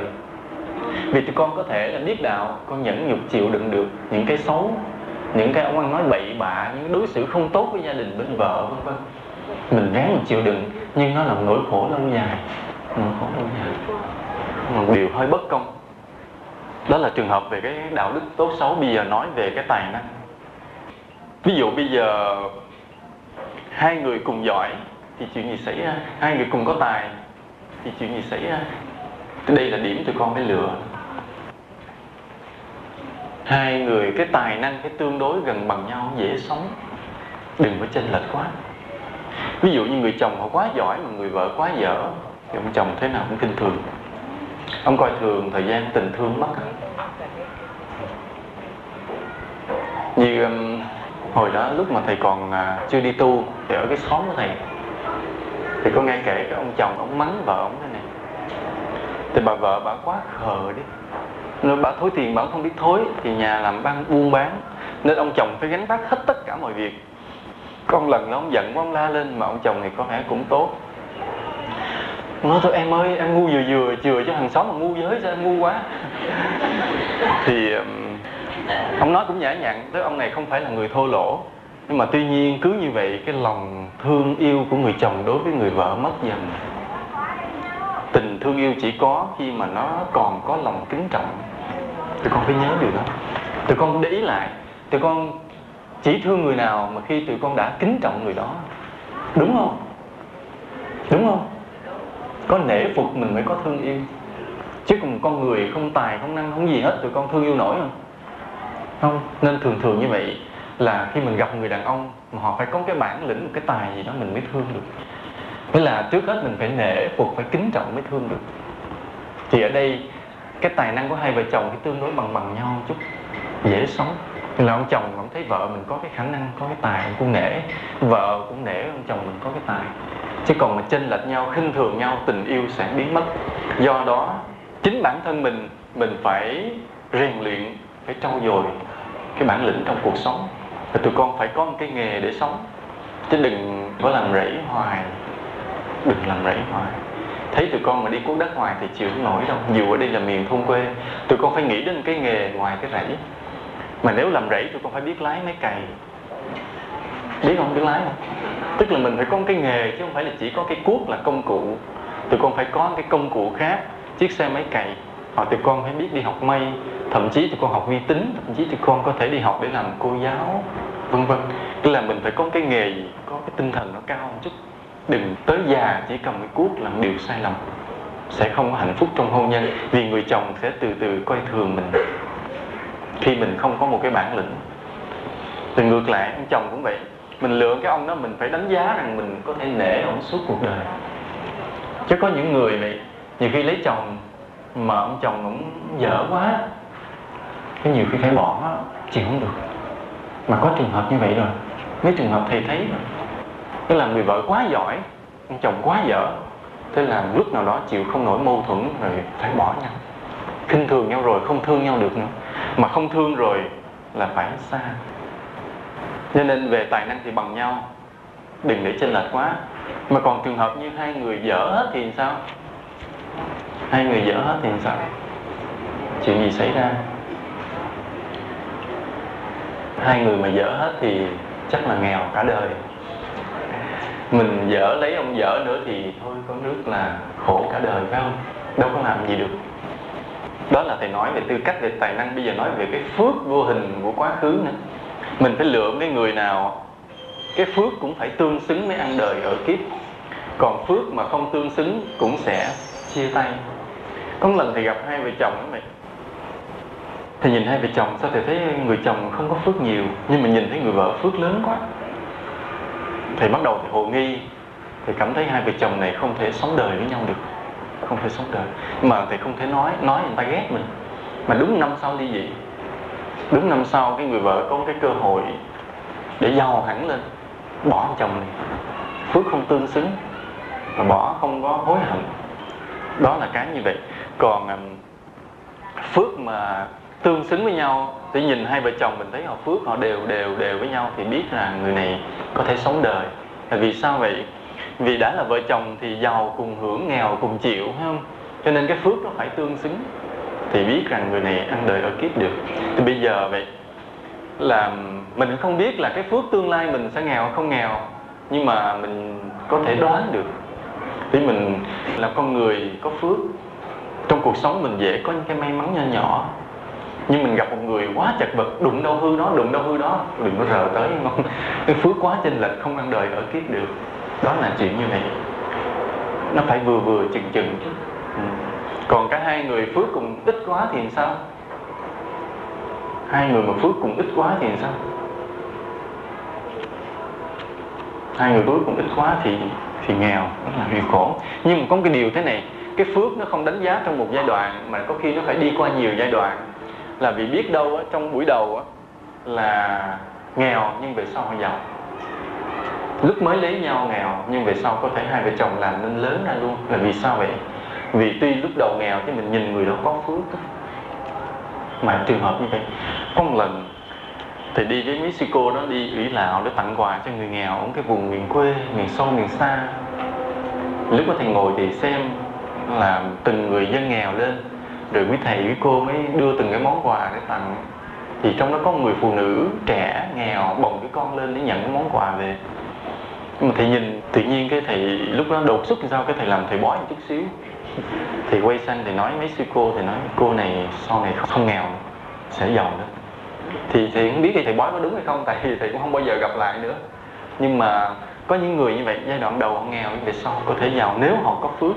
Vì tụi con có thể là biết đạo, con nhẫn nhục chịu đựng được những cái xấu, những cái ông ăn nói bậy bạ, những đối xử không tốt với gia đình, bên vợ, vân vân. Mình ráng mình chịu đựng, nhưng nó là nỗi khổ lâu dài. Nỗi khổ lâu dài. Một điều hơi bất công. Đó là trường hợp về cái đạo đức tốt xấu, bây giờ nói về cái tài năng ví dụ bây giờ hai người cùng giỏi thì chuyện gì xảy ra? Hai người cùng có tài thì chuyện gì xảy ra? Đây là điểm tụi con phải lựa. Hai người cái tài năng cái tương đối gần bằng nhau dễ sống. Đừng có chênh lệch quá. Ví dụ như người chồng họ quá giỏi mà người vợ quá dở thì ông chồng thế nào cũng kinh thường. Ông coi thường thời gian tình thương mất như um, hồi đó lúc mà thầy còn uh, chưa đi tu thì ở cái xóm của thầy thì có nghe kể cái ông chồng ông mắng vợ ông thế này. Thì bà vợ bà quá khờ đi. Nên bà thối tiền bà không biết thối thì nhà làm bán buôn bán. Nên ông chồng phải gánh vác hết tất cả mọi việc. Con lần đó ông giận quá ông la lên mà ông chồng thì có vẻ cũng tốt. Nói thôi em ơi em ngu vừa vừa chừa cho hàng xóm mà ngu giới sao em ngu quá. Thì ông nói cũng nhã nhặn tới ông này không phải là người thô lỗ. Nhưng mà tuy nhiên, cứ như vậy, cái lòng thương yêu của người chồng đối với người vợ mất dần. Tình thương yêu chỉ có khi mà nó còn có lòng kính trọng. Tụi con phải nhớ điều đó. Tụi con để ý lại, tụi con chỉ thương người nào mà khi tụi con đã kính trọng người đó. Đúng không? Đúng không? Có nể phục mình mới có thương yêu. Chứ còn con người không tài, không năng, không gì hết, tụi con thương yêu nổi không? Không, nên thường thường như vậy là khi mình gặp người đàn ông mà họ phải có cái bản lĩnh, một cái tài gì đó mình mới thương được. Nghĩa là trước hết mình phải nể phục, phải kính trọng mới thương được. Thì ở đây, cái tài năng của hai vợ chồng thì tương đối bằng bằng nhau chút, dễ sống. Là ông chồng cũng thấy vợ mình có cái khả năng, có cái tài cũng nể. Vợ cũng nể, ông chồng mình có cái tài. Chứ còn mà chênh lệch nhau, khinh thường nhau, tình yêu sẽ biến mất. Do đó, chính bản thân mình mình phải rèn luyện, phải trau dồi cái bản lĩnh trong cuộc sống. Và tụi con phải có một cái nghề để sống. Chứ đừng có làm rẫy hoài. Đừng làm rẫy hoài. Thấy tụi con mà đi cuốc đất hoài thì chịu không nổi đâu. Dù ở đây là miền thôn quê, tụi con phải nghĩ đến cái nghề ngoài cái rẫy. Mà nếu làm rẫy, tụi con phải biết lái máy cày. Biết không? Biết lái không? Tức là mình phải có một cái nghề, chứ không phải là chỉ có cái cuốc là công cụ. Tụi con phải có cái công cụ khác, chiếc xe máy cày hoặc tụi con phải biết đi học may, thậm chí tụi con học vi tính, thậm chí tụi con có thể đi học để làm cô giáo, vân vân. Tức là mình phải có cái nghề gì, có cái tinh thần nó cao một chút. Đừng tới già, chỉ cầm cái cuốc làm điều sai lầm, sẽ không có hạnh phúc trong hôn nhân. Vì người chồng sẽ từ từ coi thường mình khi mình không có một cái bản lĩnh. Thì ngược lại, ông chồng cũng vậy. Mình lựa cái ông đó, mình phải đánh giá rằng mình có thể nể ông suốt cuộc đời. Chứ có những người này nhiều khi lấy chồng mà ông chồng cũng dở quá. Cái nhiều khi phải bỏ, chịu không được. Mà có trường hợp như vậy rồi, mấy trường hợp thầy thấy rồi. Tức là người vợ quá giỏi, ông chồng quá dở, thế là lúc nào đó chịu không nổi mâu thuẫn rồi phải bỏ nhau. Khinh thường nhau rồi, không thương nhau được nữa. Mà không thương rồi là phải xa. Cho nên về tài năng thì bằng nhau, đừng để chênh lệch quá. Mà còn trường hợp như hai người dở hết thì sao? Hai người dở hết thì sao? Chuyện gì xảy ra? Hai người mà dở hết thì chắc là nghèo cả đời. Mình dở lấy ông dở nữa thì thôi, có nước là khổ cả đời, phải không? Đâu có làm gì được. Đó là thầy nói về tư cách, về tài năng, bây giờ nói về cái phước vô hình của quá khứ nữa. Mình phải lựa cái người nào, cái phước cũng phải tương xứng với ăn đời ở kiếp. Còn phước mà không tương xứng cũng sẽ chia tay có một lần thì gặp hai vợ chồng đó mày. Thì nhìn hai vợ chồng sao thì thấy người chồng không có phước nhiều, nhưng mà nhìn thấy người vợ phước lớn quá. Thì bắt đầu thì hồ nghi, thì cảm thấy hai vợ chồng này không thể sống đời với nhau được, không thể sống đời. Mà thì không thể nói nói người ta ghét mình. Mà đúng năm sau đi dị, đúng năm sau cái người vợ có cái cơ hội để giàu hẳn lên, bỏ chồng này. Phước không tương xứng và bỏ không có hối hận. Đó là cái như vậy còn phước mà tương xứng với nhau thì nhìn hai vợ chồng mình thấy họ phước, họ đều đều đều với nhau thì biết là người này có thể sống đời. Là vì sao vậy? Vì đã là vợ chồng thì giàu cùng hưởng, nghèo cùng chịu, phải không? Cho nên cái phước nó phải tương xứng thì biết rằng người này ăn đời ở kiếp được. Thì bây giờ vậy, là mình không biết là cái phước tương lai mình sẽ nghèo không nghèo, nhưng mà mình có thể đoán được. Thì mình là con người có phước trong cuộc sống mình dễ có những cái may mắn nho nhỏ. Nhưng mình gặp một người quá chật vật, đụng đâu hư đó đụng đâu hư đó, đừng có rờ tới không? Cái phước quá chênh lệch không ăn đời ở kiếp được. Đó là chuyện như vậy. Nó phải vừa vừa chừng chừng chứ. Ừ. còn cả hai người phước cùng ít quá thì sao? Hai người mà phước cùng ít quá thì sao? Hai người phước cùng ít quá thì thì nghèo rất là nghèo khổ. Nhưng mà có một cái điều thế này cái phước nó không đánh giá trong một giai đoạn mà có khi nó phải đi qua nhiều giai đoạn. Là vì biết đâu á, trong buổi đầu á, là nghèo nhưng về sau họ giàu. Lúc mới lấy nhau nghèo nhưng về sau có thể hai vợ chồng làm nên lớn ra luôn. Là vì sao vậy? Vì tuy lúc đầu nghèo chứ mình nhìn người đó có phước đó. mà trường hợp như vậy. Có một lần thì đi với Mexico đó đi ủy lạo để tặng quà cho người nghèo ở cái vùng miền quê miền sâu miền xa. Lúc mà thầy ngồi thì xem là từng người dân nghèo lên rồi quý thầy quý cô mới đưa từng cái món quà để tặng. Thì trong đó có người phụ nữ trẻ nghèo bồng cái con lên để nhận cái món quà về. Mà thầy nhìn tự nhiên cái thầy lúc đó đột xuất sao? Cái thầy làm thầy bói một chút xíu. Thì quay sang thì nói mấy sư cô thì nói cô này sau này không, không nghèo sẽ giàu nữa thì thì không biết thì thầy bói có đúng hay không tại vì thầy cũng không bao giờ gặp lại nữa. Nhưng mà có những người như vậy giai đoạn đầu họ nghèo nhưng về sau có thể giàu. Nếu họ có phước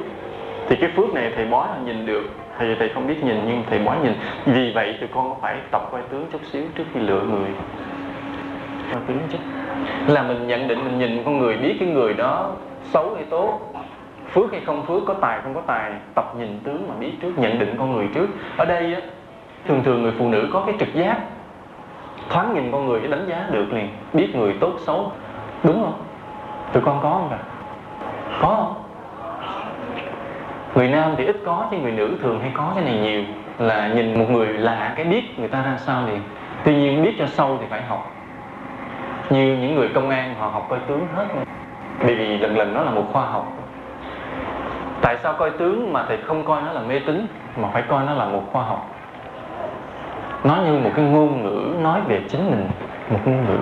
thì cái phước này thầy bói là nhìn được. Thầy thầy không biết nhìn, nhưng thầy bói nhìn. Vì vậy thì con có phải tập quay tướng chút xíu trước khi lựa người. Quay tướng chứ là mình nhận định mình nhìn con người, biết cái người đó xấu hay tốt. Phước hay không phước, có tài không có tài, tập nhìn tướng mà biết trước, nhận định con người trước. Ở đây á, thường thường người phụ nữ có cái trực giác, thoáng nhìn con người để đánh giá được liền. Biết người tốt xấu, đúng không? Tụi con có không vậy có không? Người nam thì ít có, chứ người nữ thường hay có cái này nhiều. Là nhìn một người lạ, cái biết người ta ra sao liền. Tuy nhiên biết cho sâu thì phải học. Như những người công an, họ học coi tướng hết. Bởi vì lần lần nó là một khoa học. Tại sao coi tướng mà thầy không coi nó là mê tín, mà phải coi nó là một khoa học? Nó như một cái ngôn ngữ nói về chính mình, một ngôn ngữ.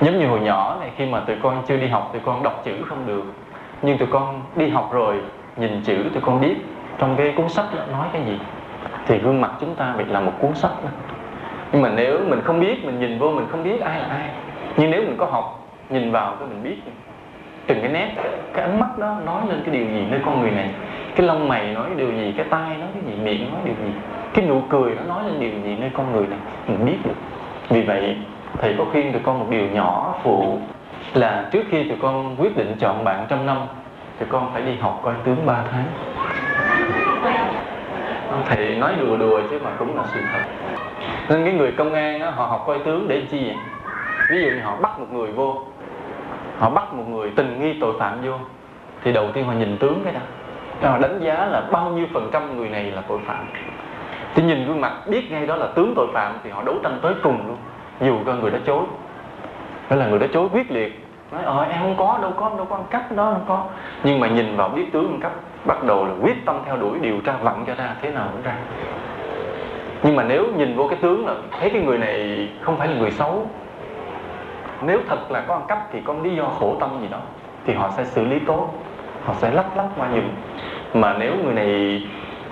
Giống như hồi nhỏ này, khi mà tụi con chưa đi học, tụi con đọc chữ không được. Nhưng tụi con đi học rồi nhìn chữ tụi con biết. Trong cái cuốn sách đó, nói cái gì? Thì gương mặt chúng ta bị là một cuốn sách đó. Nhưng mà nếu mình không biết, mình nhìn vô, mình không biết ai là ai. Nhưng nếu mình có học, nhìn vào cái mình biết. Từng cái nét, cái ánh mắt đó nói lên cái điều gì nơi con người này? Cái lông mày nói điều gì? Cái tai nói cái gì? Miệng nói điều gì? Cái nụ cười nó nói lên điều gì nơi con người này? Mình biết được. Vì vậy, thầy có khuyên tụi con một điều nhỏ phụ là trước khi tụi con quyết định chọn bạn trong năm thì con phải đi học coi tướng 3 tháng. Thì nói đùa đùa chứ mà cũng là sự thật. Nên cái người công an đó, họ học coi tướng để chi vậy? Ví dụ như họ bắt một người vô họ bắt một người tình nghi tội phạm vô thì đầu tiên họ nhìn tướng cái đó họ đánh giá là bao nhiêu phần trăm người này là tội phạm. Thì nhìn gương mặt biết ngay đó là tướng tội phạm thì họ đấu tranh tới cùng luôn dù cho người đó chối. Đó là người đó chối quyết liệt nói ờ em không có đâu có đâu có ăn cắp đó, không có. Nhưng mà nhìn vào biết tướng ăn cắp, bắt đầu là quyết tâm theo đuổi điều tra vặn cho ra thế nào cũng ra. Nhưng mà nếu nhìn vô cái tướng là thấy cái người này không phải là người xấu, nếu thật là có ăn cắp thì có lý do khổ tâm gì đó, thì họ sẽ xử lý tốt, họ sẽ lắp lắp qua giùm. Mà nếu người này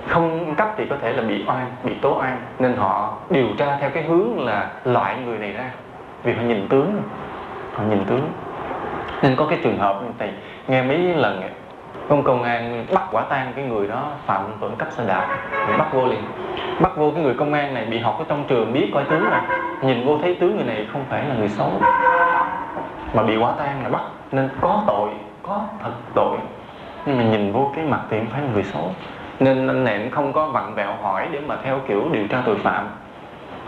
không cấp cắp thì có thể là bị oan, bị tố oan, nên họ điều tra theo cái hướng là loại người này ra, vì họ nhìn tướng, họ nhìn tướng nên có cái trường hợp thì nghe mấy lần công công an bắt quả tang cái người đó phạm tội cấp xe đạp bắt vô liền. Bắt vô cái người công an này bị học ở trong trường biết coi tướng này nhìn vô thấy tướng người này không phải là người xấu. Mà bị quả tang là bắt, nên có tội, có thật tội. Nhưng mà nhìn vô cái mặt thì không phải là người xấu. Nên anh này không có vặn vẹo hỏi để mà theo kiểu điều tra tội phạm.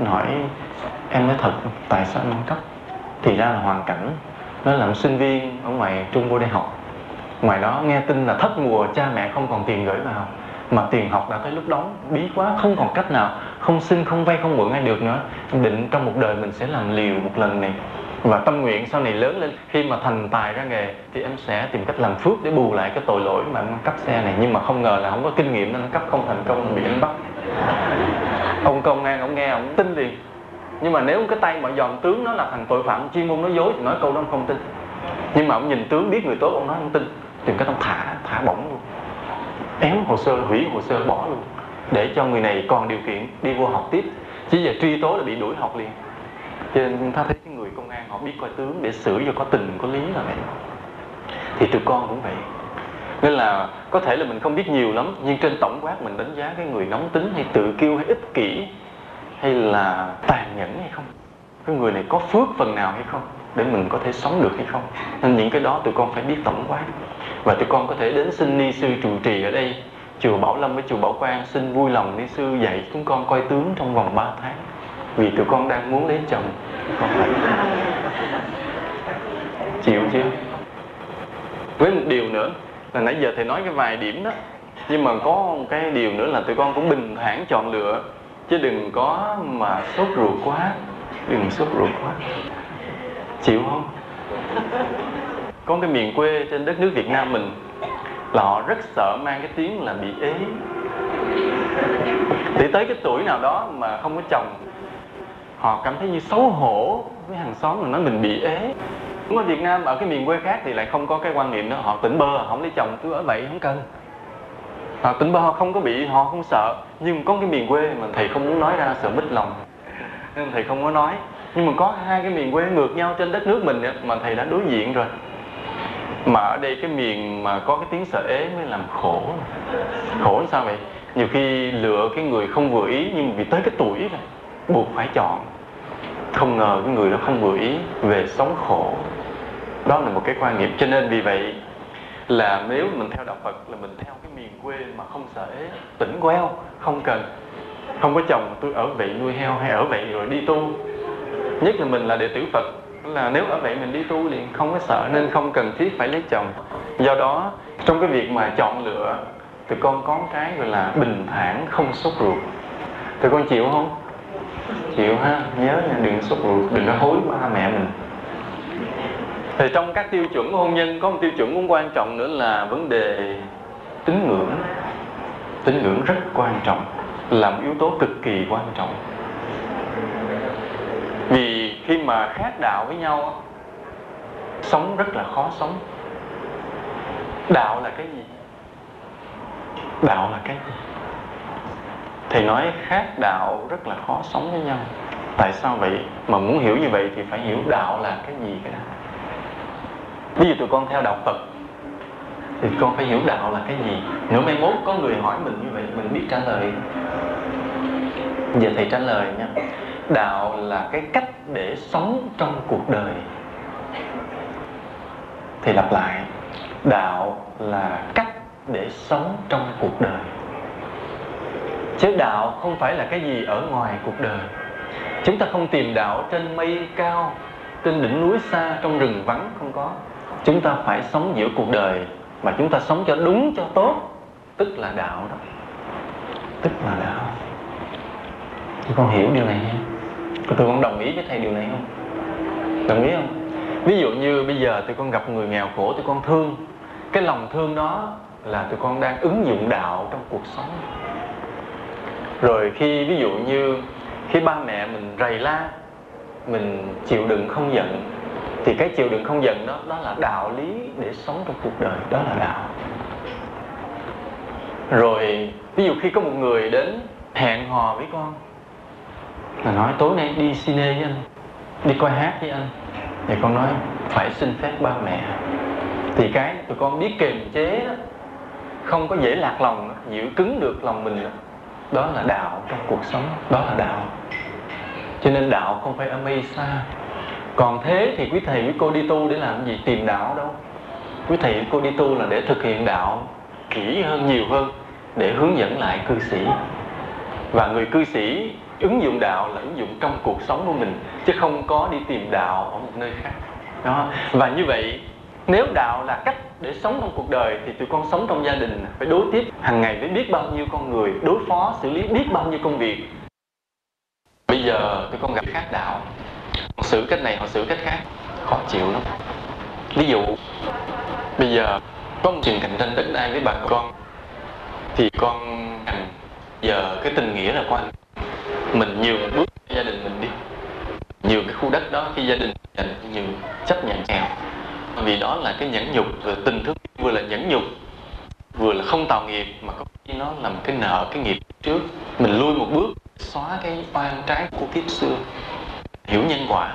Hỏi, em nói thật, tại sao anh cấp thì ra là hoàn cảnh nó làm sinh viên ở ngoài trung vô đại học. Ngoài đó nghe tin là thất mùa, cha mẹ không còn tiền gửi vào. Mà tiền học đã tới lúc đóng bí quá, không còn cách nào. Không xin, không vay, không mượn ai được nữa. Định trong một đời mình sẽ làm liều một lần này. Và tâm nguyện sau này lớn lên, khi mà thành tài ra nghề, thì em sẽ tìm cách làm phước để bù lại cái tội lỗi mà em cấp xe này. Nhưng mà không ngờ là không có kinh nghiệm nên cấp không thành công, bị anh bắt. Ông công an ông nghe, ông tin liền nhưng mà nếu cái tay mà dòm tướng nó là thằng tội phạm chuyên môn nói dối thì nói câu đó ông không tin. Nhưng mà ông nhìn tướng biết người tốt, ông nói không tin. Tìm cách ông thả thả bổng luôn. Ém hồ sơ, hủy hồ sơ, bỏ luôn. Để cho người này còn điều kiện đi vô học tiếp. Chứ giờ truy tố là bị đuổi học liền. Cho nên ta thấy cái người công an họ biết coi tướng để xử cho có tình, có lý là vậy. Thì tụi con cũng vậy. Nên là có thể là mình không biết nhiều lắm, nhưng trên tổng quát mình đánh giá cái người nóng tính hay tự kiêu hay ích kỷ hay là tàn nhẫn hay không? Cái người này có phước phần nào hay không? Để mình có thể sống được hay không? Nên những cái đó tụi con phải biết tổng quát. Và tụi con có thể đến xin ni sư trụ trì ở đây. Chùa Bảo Lâm với chùa Bảo Quang, xin vui lòng ni sư dạy chúng con coi tướng trong vòng 3 tháng. Vì tụi con đang muốn lấy chồng. Con phải. Chịu chưa với một điều nữa, là nãy giờ thầy nói cái vài điểm đó. Nhưng mà có một cái điều nữa là tụi con cũng bình thản chọn lựa chứ đừng có mà sốt ruột quá. Đừng sốt ruột quá. Chịu không? Có cái miền quê trên đất nước Việt Nam mình, là họ rất sợ mang cái tiếng là bị ế. Thì tới cái tuổi nào đó mà không có chồng, họ cảm thấy như xấu hổ với hàng xóm là nói mình bị ế. Ở Việt Nam, ở cái miền quê khác thì lại không có cái quan niệm đó họ tỉnh bơ, không lấy chồng, cứ ở vậy, không cần à, tỉnh bơ họ không có bị họ không sợ nhưng có cái miền quê mà thầy không muốn nói ra sợ mít lòng. Nên thầy không có nói. Nhưng mà có hai cái miền quê ngược nhau trên đất nước mình mà thầy đã đối diện rồi. Mà ở đây cái miền mà có cái tiếng sợ ế mới làm khổ. Khổ sao vậy? Nhiều khi lựa cái người không vừa ý nhưng vì tới cái tuổi rồi buộc phải chọn. Không ngờ cái người đó không vừa ý về sống khổ. Đó là một cái quan niệm. Cho nên vì vậy là nếu mình theo đạo Phật là mình theo quê mà không sợ tỉnh queo, không cần. Không có chồng, tôi ở vậy nuôi heo hay ở vậy rồi đi tu. Nhất là mình là đệ tử Phật, là nếu ở vậy mình đi tu liền không có sợ nên không cần thiết phải lấy chồng. Do đó, trong cái việc mà chọn lựa thì con con cái gọi là bình thản không sốt ruột. Thì con chịu không? Chịu ha, nhớ nha đừng sốt ruột, đừng có hối ba mẹ mình. Thì trong các tiêu chuẩn của hôn nhân, có một tiêu chuẩn cũng quan trọng nữa là vấn đề tín ngưỡng tín ngưỡng rất quan trọng, là một yếu tố cực kỳ quan trọng. Vì khi mà khác đạo với nhau, sống rất là khó sống. Đạo là cái gì? Đạo là cái gì? Thầy nói khác đạo rất là khó sống với nhau. Tại sao vậy? Mà muốn hiểu như vậy thì phải hiểu đạo là cái gì cái đó. Ví dụ tụi con theo đạo phật thì con phải hiểu đạo là cái gì. Nếu mai mốt có người hỏi mình như vậy, mình biết trả lời. Giờ thầy trả lời nha. Đạo là cái cách để sống trong cuộc đời. Thì lặp lại. Đạo là cách để sống trong cuộc đời. Chứ đạo không phải là cái gì ở ngoài cuộc đời. Chúng ta không tìm đạo trên mây cao, trên đỉnh núi xa, trong rừng vắng, không có. Chúng ta phải sống giữa cuộc đời mà chúng ta sống cho đúng, cho tốt. Tức là đạo đó. Tức là đạo. Con hiểu điều này nha. Tôi con đồng ý với thầy điều này không? Đồng ý không? Ví dụ như bây giờ tụi con gặp người nghèo khổ, tụi con thương. Cái lòng thương đó là tụi con đang ứng dụng đạo trong cuộc sống. Rồi khi, ví dụ như khi ba mẹ mình rầy la, mình chịu đựng không giận thì cái chịu đựng không giận đó đó là đạo lý để sống trong cuộc đời. Đó là đạo. Rồi ví dụ khi có một người đến hẹn hò với con là nói tối nay đi cine với anh đi coi hát với anh. Thì con nói phải xin phép ba mẹ. Thì cái tụi con biết kiềm chế đó không có dễ lạc lòng giữ cứng được lòng mình đó, đó là đạo trong cuộc sống. Đó là đạo. Cho nên đạo không phải ở mây xa còn thế thì quý thầy, quý cô đi tu để làm gì? Tìm đạo đâu. Quý thầy, quý cô đi tu là để thực hiện đạo kỹ hơn, nhiều hơn, để hướng dẫn lại cư sĩ. Và người cư sĩ ứng dụng đạo là ứng dụng trong cuộc sống của mình, chứ không có đi tìm đạo ở một nơi khác. Đó. Và như vậy, nếu đạo là cách để sống trong cuộc đời thì tụi con sống trong gia đình phải đối tiếp. Hàng ngày với biết bao nhiêu con người, đối phó, xử lý biết bao nhiêu công việc. Bây giờ tụi con gặp khác đạo họ xử cách này, họ xử cách khác. Khó chịu lắm. Ví dụ, bây giờ có một chuyện cạnh tranh đất đai với bà con, thì con giờ cái tình nghĩa là của anh. Mình nhường bước gia đình mình đi. Nhường cái khu đất đó khi gia đình dành nhường chấp nhận nghèo. Vì đó là cái nhẫn nhục, vừa tình thương, vừa là nhẫn nhục, vừa là không tạo nghiệp, mà có khi nó là một cái nợ, cái nghiệp trước. Mình lui một bước, xóa cái oan trái của kiếp xưa hiểu nhân quả.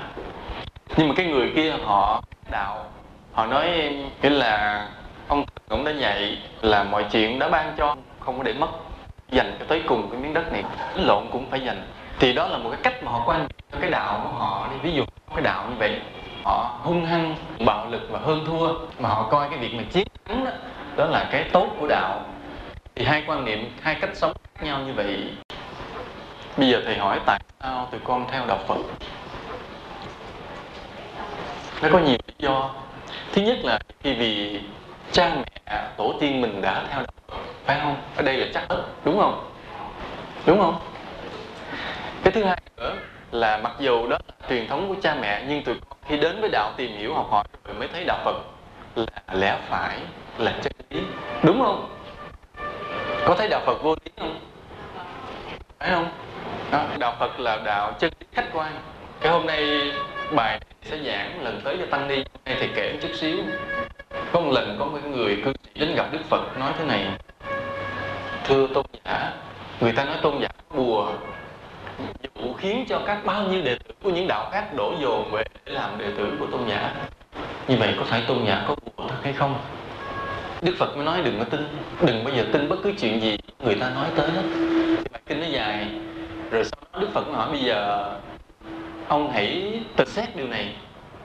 Nhưng mà cái người kia họ đạo họ nói nghĩa là ông cũng đã dạy là mọi chuyện đã ban cho không có để mất dành cho tới cùng cái miếng đất này. Lộn cũng phải dành. Thì đó là một cái cách mà họ quan cho cái đạo của họ đi. Ví dụ cái đạo như vậy họ hung hăng bạo lực và hơn thua mà họ coi cái việc mà chiến thắng đó, đó là cái tốt của đạo. Thì hai quan niệm hai cách sống khác nhau như vậy. Bây giờ thầy hỏi tại sao tụi con theo đạo phật? Nó có nhiều lý do. Thứ nhất là khi vì cha mẹ tổ tiên mình đã theo đạo phật phải không? Ở đây là chắc hết đúng không? Đúng không? Cái thứ hai nữa là mặc dù đó là truyền thống của cha mẹ nhưng tụi con khi đến với đạo tìm hiểu học hỏi rồi mới thấy đạo phật là lẽ phải là chân lý. Đúng không? Có thấy đạo phật vô lý không? Phải không? Đó, đạo phật là đạo chân lý khách quan. Cái hôm nay bài sẽ giảng lần tới cho tăng ni. Hay thì kể một chút xíu. Có một lần có một người cư sĩ đến gặp đức phật, nói thế này. Thưa tôn giả, người ta nói tôn giả bùa dụ khiến cho các bao nhiêu đệ tử của những đạo khác đổ dồn về để làm đệ tử của tôn giả. Như vậy có phải tôn giả có bùa thật hay không? Đức phật mới nói đừng có tin. Đừng bao giờ tin bất cứ chuyện gì người ta nói tới hết. Bài kinh nó dài. Rồi sau đó đức phật mới hỏi bây giờ ông hãy tự xét điều này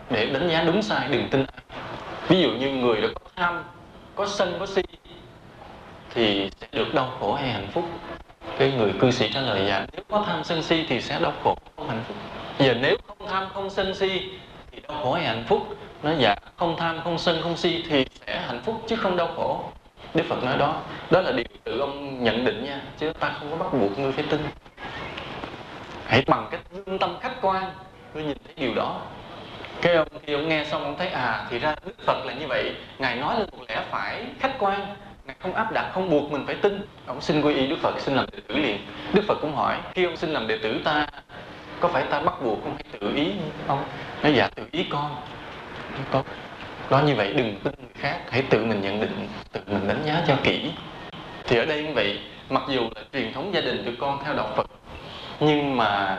để đánh giá đúng sai đừng tin. Ai ví dụ như người đã có tham, có sân, có si, thì sẽ được đau khổ hay hạnh phúc. Cái người cư sĩ trả lời dạ nếu có tham, sân, si thì sẽ đau khổ, không hạnh phúc. Giờ nếu không tham, không sân, si thì đau khổ hay hạnh phúc? Nó dạ không tham, không sân, không si thì sẽ hạnh phúc chứ không đau khổ. Đức phật nói đó đó là điều tự ông nhận định nha, chứ ta không có bắt buộc ngươi phải tin hãy bằng cái lương tâm khách quan tôi nhìn thấy điều đó. Cái ông khi ông nghe xong ông thấy à thì ra đức phật là như vậy. Ngài nói là một lẽ phải khách quan. Ngài không áp đặt, không buộc mình phải tin. Ông xin quy y đức phật, xin làm đệ tử liền. Đức phật cũng hỏi, khi ông xin làm đệ tử ta, có phải ta bắt buộc không hay tự ý không nói dạ tự ý con. Tốt đó như vậy, đừng tin người khác, hãy tự mình nhận định, tự mình đánh giá cho kỹ. Thì ở đây như vậy, mặc dù là truyền thống gia đình tụi con theo đạo phật nhưng mà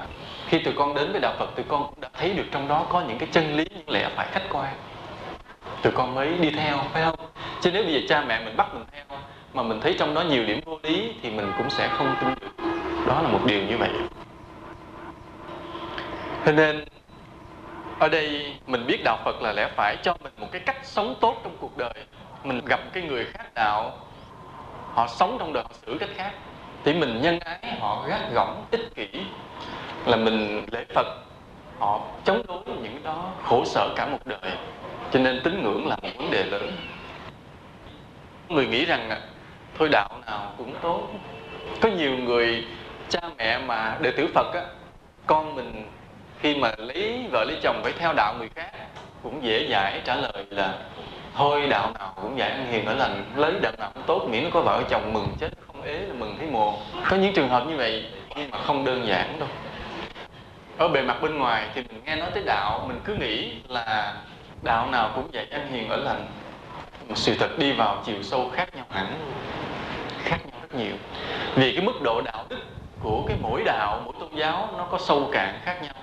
khi tụi con đến với đạo phật, tụi con cũng đã thấy được trong đó có những cái chân lý, những lẽ phải khách quan. Tụi con mới đi theo, phải không? Chứ nếu bây giờ cha mẹ mình bắt mình theo, mà mình thấy trong đó nhiều điểm vô lý, thì mình cũng sẽ không tin được. Đó là một điều như vậy. Cho nên, ở đây mình biết đạo phật là lẽ phải cho mình một cái cách sống tốt trong cuộc đời. Mình gặp cái người khác đạo, họ sống trong đời, họ xử cách khác thì mình nhân ái, họ gắt gỏng, ích kỷ. Là mình lễ phật, họ chống đối những đó, khổ sở cả một đời. Cho nên tín ngưỡng là một vấn đề lớn. Người nghĩ rằng à, thôi đạo nào cũng tốt. Có nhiều người, cha mẹ mà đệ tử phật á, con mình khi mà lấy vợ lấy chồng phải theo đạo người khác, cũng dễ dãi trả lời là thôi, đạo nào cũng vậy. Ăn hiền ở lành, lấy đạo nào cũng tốt. Miễn nó có vợ chồng mừng chết, không ế là mừng thấy mồ có những trường hợp như vậy nhưng mà không đơn giản đâu. Ở bề mặt bên ngoài thì mình nghe nói tới đạo, mình cứ nghĩ là đạo nào cũng vậy. Ăn hiền ở lành. Mà sự thật đi vào chiều sâu khác nhau hẳn, khác nhau rất nhiều. Vì cái mức độ đạo đức của cái mỗi đạo, mỗi tôn giáo nó có sâu cạn khác nhau.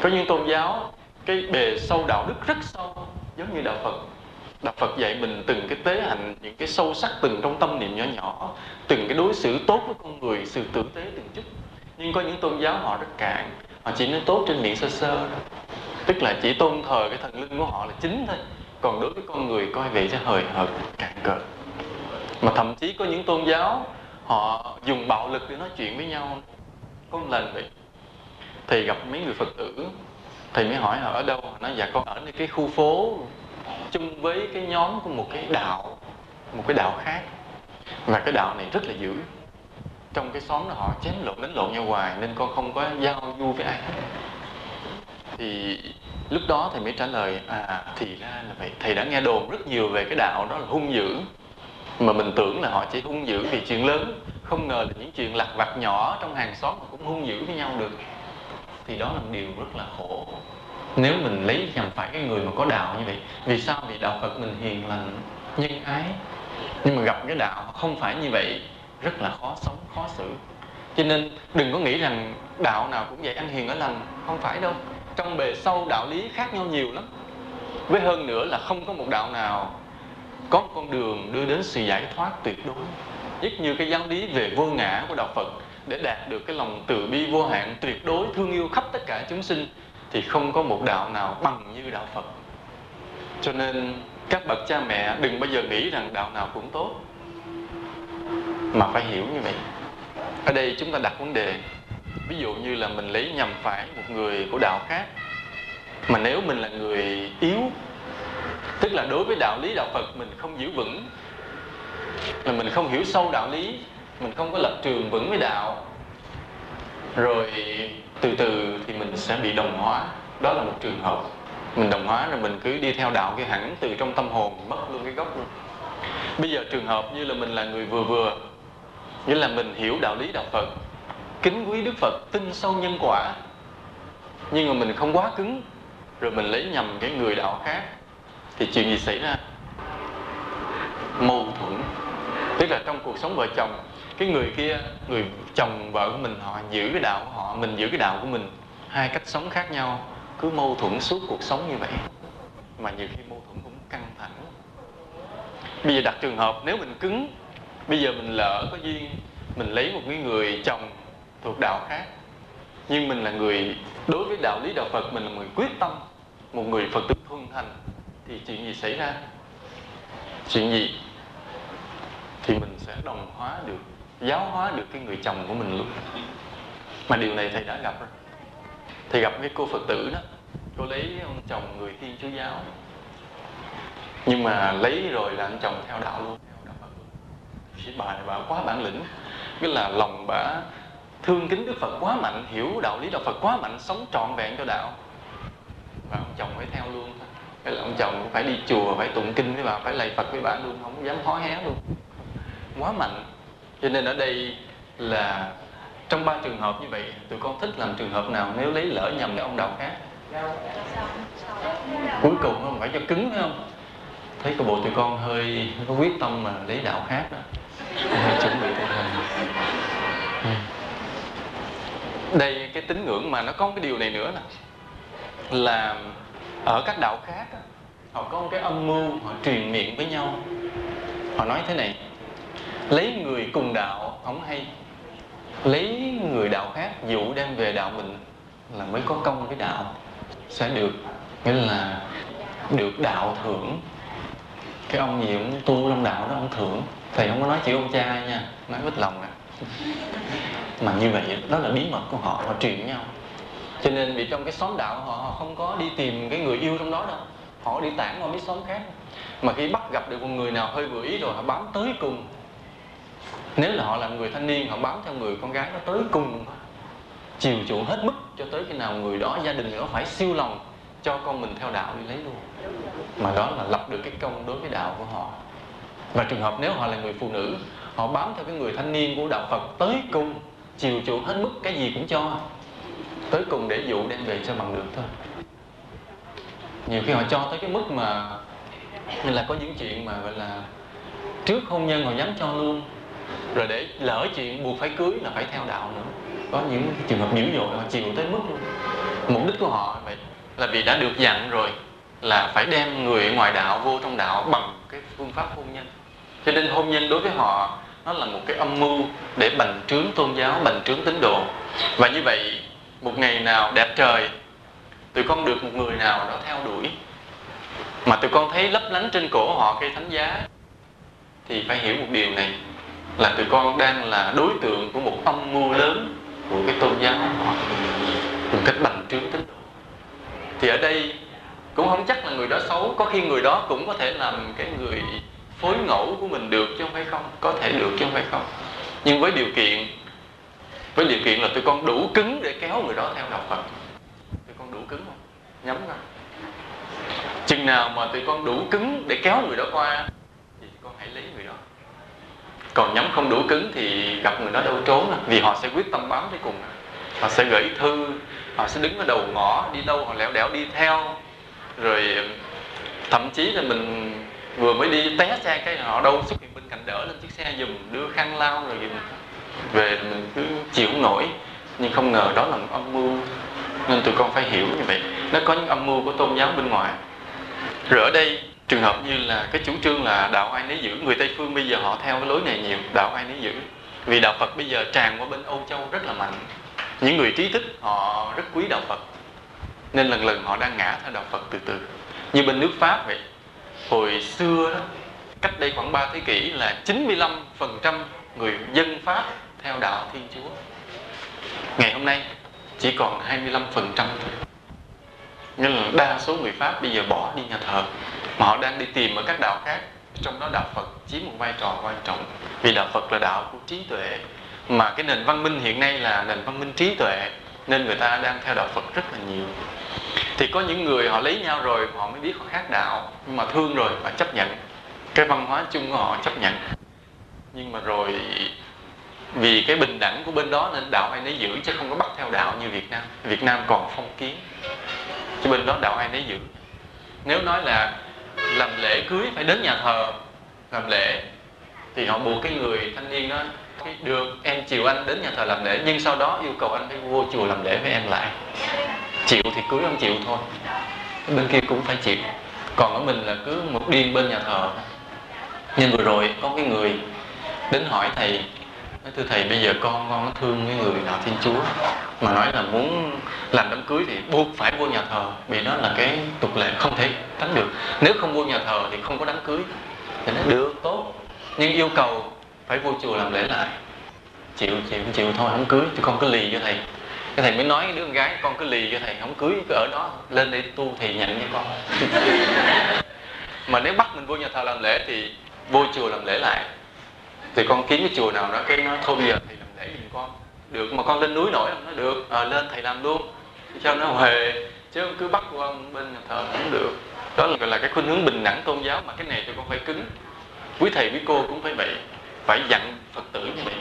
Có những tôn giáo, cái bề sâu đạo đức rất sâu, giống như đạo phật đạo phật dạy mình từng cái tế hạnh, những cái sâu sắc từng trong tâm niệm nhỏ nhỏ, từng cái đối xử tốt với con người, sự tử tế từng chút. Nhưng có những tôn giáo họ rất cạn, họ chỉ nói tốt trên miệng sơ sơ tức là chỉ tôn thờ cái thần linh của họ là chính thôi. Còn đối với con người coi vậy sẽ hời hợt, cạn cợt mà thậm chí có những tôn giáo, họ dùng bạo lực để nói chuyện với nhau. Có một lần vậy. Thầy gặp mấy người phật tử, thầy mới hỏi họ ở đâu? Họ nói dạ con ở nơi cái khu phố chung với cái nhóm của một cái đạo, một cái đạo khác. Và cái đạo này rất là dữ. Trong cái xóm đó họ chém lộn, đánh lộn nhau hoài nên con không có giao du với ai thì lúc đó thầy mới trả lời à, à thì ra là vậy. Thầy đã nghe đồn rất nhiều về cái đạo đó là hung dữ. Mà mình tưởng là họ chỉ hung dữ vì chuyện lớn, không ngờ là những chuyện lặt vặt nhỏ trong hàng xóm mà cũng hung dữ với nhau được. Thì đó là một điều rất là khổ nếu mình lấy nhầm phải cái người mà có đạo như vậy, vì sao vì đạo phật mình hiền lành, nhân ái. Nhưng mà gặp cái đạo không phải như vậy, rất là khó sống, khó xử. Cho nên đừng có nghĩ rằng đạo nào cũng vậy, anh hiền ở lành. Không phải đâu. Trong bề sâu đạo lý khác nhau nhiều lắm. Với hơn nữa là không có một đạo nào có một con đường đưa đến sự giải thoát tuyệt đối. Nhất như cái giáo lý về vô ngã của đạo phật, để đạt được cái lòng từ bi vô hạn tuyệt đối, thương yêu khắp tất cả chúng sinh thì không có một đạo nào bằng như đạo phật. Cho nên các bậc cha mẹ đừng bao giờ nghĩ rằng đạo nào cũng tốt, mà phải hiểu như vậy. Ở đây chúng ta đặt vấn đề, ví dụ như là mình lấy nhầm phải một người của đạo khác, mà nếu mình là người yếu, tức là đối với đạo lý đạo phật mình không giữ vững, là mình không hiểu sâu đạo lý, mình không có lập trường vững với đạo, rồi từ từ thì mình sẽ bị đồng hóa. Đó là một trường hợp. Mình đồng hóa rồi mình cứ đi theo đạo cái hẳn từ trong tâm hồn, mất luôn cái gốc luôn. Bây giờ trường hợp như là mình là người vừa vừa, nghĩa là mình hiểu đạo lý đạo phật, kính quý đức phật, tin sâu nhân quả, nhưng mà mình không quá cứng, rồi mình lấy nhầm cái người đạo khác, thì chuyện gì xảy ra? Mâu thuẫn. Tức là trong cuộc sống vợ chồng cái người kia, người chồng vợ của mình, họ giữ cái đạo của họ, mình giữ cái đạo của mình. Hai cách sống khác nhau, cứ mâu thuẫn suốt cuộc sống như vậy. Mà nhiều khi mâu thuẫn cũng căng thẳng. Bây giờ đặt trường hợp, nếu mình cứng, bây giờ mình lỡ có duyên, mình lấy một cái người chồng thuộc đạo khác, nhưng mình là người, đối với đạo lý đạo phật, mình là người quyết tâm, một người phật tử thuần thành, thì chuyện gì xảy ra? Chuyện gì? Thì mình sẽ đồng hóa được giáo hóa được cái người chồng của mình luôn. Mà điều này thầy đã gặp rồi. Thầy gặp cái cô phật tử đó. Cô lấy ông chồng người thiên chúa giáo. Nhưng mà lấy rồi là anh chồng theo đạo luôn. Theo thì bà này bà quá bản lĩnh. Cái là lòng bà thương kính đức phật quá mạnh, hiểu đạo lý đạo phật quá mạnh, sống trọn vẹn cho đạo. Và ông chồng phải theo luôn cái là ông chồng phải đi chùa, phải tụng kinh với bà, phải lạy phật với bà luôn, không dám hó hé luôn. Quá mạnh cho nên ở đây là trong ba trường hợp như vậy, tụi con thích làm trường hợp nào nếu lấy lỡ nhầm cái ông đạo khác? Cuối cùng không phải cho cứng, phải không? Thấy cái bộ tụi con hơi có quyết tâm mà lấy đạo khác đó. Hơi chuẩn bị tinh thần đây, cái tín ngưỡng mà nó có cái điều này nữa nè. Là ở các đạo khác họ có một cái âm mưu, họ truyền miệng với nhau. Họ nói thế này lấy người cùng đạo không hay. Lấy người đạo khác dụ đem về đạo mình là mới có công với đạo. Sẽ được nghĩa là được đạo thưởng. Cái ông gì cũng tu trong đạo đó ông thưởng. Thầy không có nói chữ ông cha nha nói ít lòng nè. Mà như vậy đó là bí mật của họ họ truyền nhau. Cho nên vì trong cái xóm đạo họ, họ không có đi tìm cái người yêu trong đó đâu. Họ đi tản qua mấy xóm khác. Mà khi bắt gặp được một người nào hơi vừa ý rồi họ bám tới cùng nếu là họ là người thanh niên, họ bám theo người con gái nó tới cùng chiều chuộng hết mức cho tới khi nào người đó, gia đình nó phải siêu lòng cho con mình theo đạo đi lấy luôn. Mà đó là lập được cái công đối với đạo của họ. Và trường hợp nếu họ là người phụ nữ, họ bám theo cái người thanh niên của đạo phật tới cùng, chiều chuộng hết mức cái gì cũng cho. Tới cùng để dụ đem về cho bằng được thôi. Nhiều khi họ cho tới cái mức mà như là có những chuyện mà gọi là trước hôn nhân họ dám cho luôn rồi để lỡ chuyện buộc phải cưới là phải theo đạo nữa. Có những trường hợp dữ dội họ chịu tới mức luôn. Mục đích của họ vậy là vì đã được dặn rồi là phải đem người ngoài đạo vô trong đạo bằng cái phương pháp hôn nhân. Cho nên hôn nhân đối với họ, nó là một cái âm mưu để bành trướng tôn giáo, bành trướng tín đồ. Và như vậy, một ngày nào đẹp trời, tụi con được một người nào đó theo đuổi. Mà tụi con thấy lấp lánh trên cổ họ cây thánh giá, thì phải hiểu một điều này là tụi con đang là đối tượng của một âm mưu lớn, của cái tôn giáo. Họ một cách bành trướng tín đồ thì ở đây cũng không chắc là người đó xấu, có khi người đó cũng có thể làm cái người phối ngẫu của mình được chứ không phải không, có thể được chứ không phải không. Nhưng với điều kiện, với điều kiện là tụi con đủ cứng để kéo người đó theo đạo phật. Tụi con đủ cứng không? Nhắm ra chừng nào mà tụi con đủ cứng để kéo người đó qua, thì con hãy lấy người đó còn nhắm không đủ cứng thì gặp người đó đâu trốn à. vì họ sẽ quyết tâm bám tới cùng. Họ sẽ gửi thư họ sẽ đứng ở đầu ngõ đi đâu họ lẻo đẻo đi theo. Rồi thậm chí là mình vừa mới đi té xe cái họ đâu xuất hiện bên cạnh đỡ lên chiếc xe dùm đưa khăn lau rồi gì, về mình cứ chịu không nổi. Nhưng không ngờ đó là một âm mưu. Nên tụi con phải hiểu như vậy. Nó có những âm mưu của tôn giáo bên ngoài. Rồi ở đây trường hợp như là cái chủ trương là đạo ai nấy giữ, người tây phương bây giờ họ theo cái lối này nhiều, đạo ai nấy giữ. Vì đạo phật bây giờ tràn qua bên âu châu rất là mạnh. Những người trí thức họ rất quý đạo phật, nên lần lần họ đang ngã theo đạo phật từ từ. Như bên nước pháp vậy, hồi xưa đó, cách đây khoảng 3 thế kỷ là 95% người dân pháp theo đạo thiên chúa. Ngày hôm nay chỉ còn 25% thôi nên là đa số người pháp bây giờ bỏ đi nhà thờ. Mà họ đang đi tìm ở các đạo khác. Trong đó đạo phật chiếm một vai trò quan trọng. Vì đạo phật là đạo của trí tuệ. Mà cái nền văn minh hiện nay là nền văn minh trí tuệ. Nên người ta đang theo đạo phật rất là nhiều. Thì có những người họ lấy nhau rồi, họ mới biết họ khác đạo. Nhưng mà thương rồi và chấp nhận. Cái văn hóa chung của họ chấp nhận. Nhưng mà rồi, vì cái bình đẳng của bên đó nên đạo ai nấy giữ, chứ không có bắt theo đạo như Việt Nam. Việt Nam còn phong kiến chứ bên đó đạo ai nấy giữ. Nếu nói là làm lễ cưới phải đến nhà thờ, làm lễ, thì họ buộc cái người thanh niên đó được em chiều anh đến nhà thờ làm lễ, nhưng sau đó yêu cầu anh phải vô chùa làm lễ với em lại. Chịu thì cưới không chịu thôi. Bên kia cũng phải chịu. Còn ở mình là cứ một điên bên nhà thờ. Nhưng vừa rồi có cái người đến hỏi thầy nói, thưa thầy, bây giờ con con nó thương cái người nào thiên chúa? Mà nói là muốn làm đám cưới thì buộc phải vô nhà thờ, vì đó là cái tục lệ không thể tránh được. Nếu không vô nhà thờ thì không có đám cưới. Thì nó được, tốt. Nhưng yêu cầu phải vô chùa làm lễ lại. Chịu chịu chịu thôi, không cưới. Thì con cứ lì cho thầy. Cái thầy mới nói đứa con gái, con cứ lì cho thầy, không cưới, cứ ở đó lên đây tu thì nhận cho con. Mà nếu bắt mình vô nhà thờ làm lễ thì vô chùa làm lễ lại thì con kiếm cái chùa nào đó cái nó thôi bây giờ thầy làm lễ giùm con. Được mà con lên núi nổi không? Nó được. À, lên thầy làm luôn. Cho nó huề chứ cứ bắt qua bên nhà thờ cũng được. Đó là gọi là cái khuynh hướng bình đẳng tôn giáo mà cái này thì con phải cứng quý thầy quý cô cũng phải vậy. Phải dặn phật tử như vậy.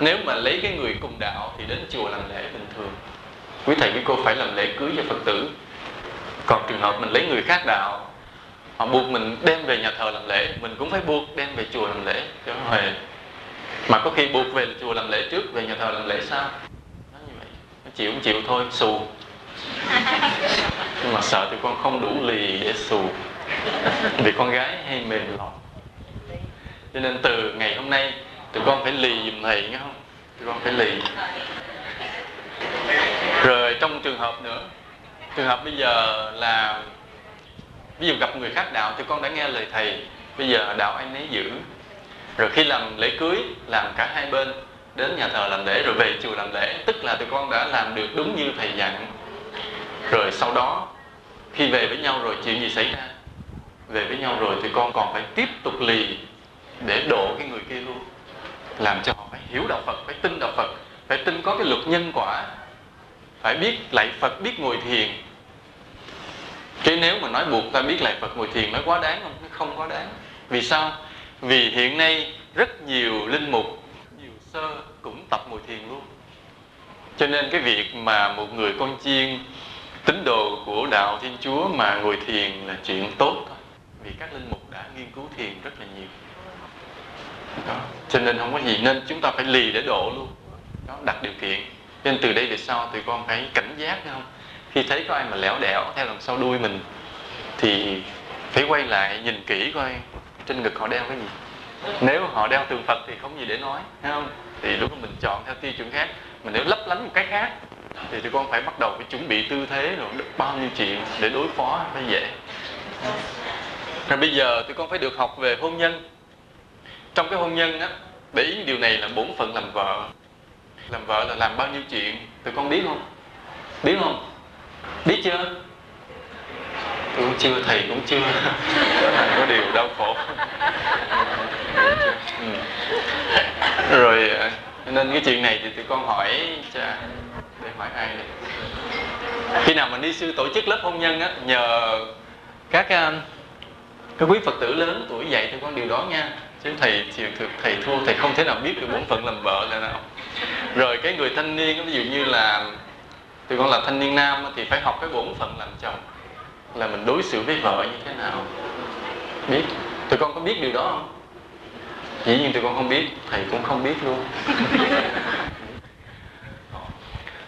Nếu mà lấy cái người cùng đạo thì đến chùa làm lễ bình thường. Quý thầy quý cô phải làm lễ cưới cho phật tử. Còn trường hợp mình lấy người khác đạo họ buộc mình đem về nhà thờ làm lễ. Mình cũng phải buộc đem về chùa làm lễ. Cho không huề mà có khi buộc về chùa làm lễ trước, về nhà thờ làm lễ sau. Nó như vậy. Nó chịu cũng chịu thôi, xù. Nhưng mà sợ thì con không đủ lì để xù. Vì con gái hay mềm lòng. Cho nên từ ngày hôm nay, tụi con phải lì giùm thầy, nghe không? Tụi con phải lì. Rồi trong trường hợp nữa, trường hợp bây giờ là ví dụ gặp người khác đạo thì con đã nghe lời thầy, bây giờ đạo anh ấy giữ. Rồi khi làm lễ cưới, làm cả hai bên, đến nhà thờ làm lễ, rồi về chùa làm lễ, tức là tụi con đã làm được đúng như thầy dặn. Rồi sau đó, khi về với nhau rồi chuyện gì xảy ra? Về với nhau rồi thì con còn phải tiếp tục lì để độ cái người kia luôn. Làm cho họ phải hiểu đạo Phật, phải tin đạo Phật, phải tin có cái luật nhân quả. Phải biết lạy Phật, biết ngồi thiền chứ nếu mà nói buộc ta biết lại Phật ngồi thiền nó quá đáng không? Nó không quá đáng. Vì sao? Vì hiện nay rất nhiều linh mục nhiều sơ cũng tập ngồi thiền luôn. Cho nên cái việc mà một người con chiên tín đồ của đạo thiên chúa mà ngồi thiền là chuyện tốt thôi. Vì các linh mục đã nghiên cứu thiền rất là nhiều. Đó. cho nên không có gì nên chúng ta phải lì để độ luôn. Đó, đặt điều kiện. Nên từ đây về sau tụi con phải cảnh giác không? Khi thấy có ai mà lẻo đẻo theo đằng sau đuôi mình, thì phải quay lại nhìn kỹ coi trên ngực họ đeo cái gì. Nếu họ đeo tượng phật thì không gì để nói, thấy không? Thì lúc mình chọn theo tiêu chuẩn khác. Mà nếu lấp lánh một cái khác, thì tụi con phải bắt đầu phải chuẩn bị tư thế rồi bao nhiêu chuyện để đối phó phải dễ. Rồi bây giờ tụi con phải được học về hôn nhân. Trong cái hôn nhân á, để ý điều này là bổn phận làm vợ. Làm vợ là làm bao nhiêu chuyện, tụi con biết không? Biết không? Biết chưa? Tôi cũng chưa, thầy cũng chưa. Có điều đau khổ. Ừ. rồi à, nên cái chuyện này thì tụi con hỏi cha, để hỏi ai đây? Khi nào mình đi sư tổ chức lớp hôn nhân á, nhờ các à, các quý phật tử lớn tuổi dạy cho con điều đó nha. Chứ thầy thì thầy thua, thầy không thể nào biết được bổn phận làm vợ là nào. Rồi cái người thanh niên ví dụ như là tôi con là thanh niên nam thì phải học cái bổn phận làm chồng. Là mình đối xử với vợ như thế nào? Biết. Tụi con có biết điều đó không? Dĩ nhiên tụi con không biết. Thầy cũng không biết luôn.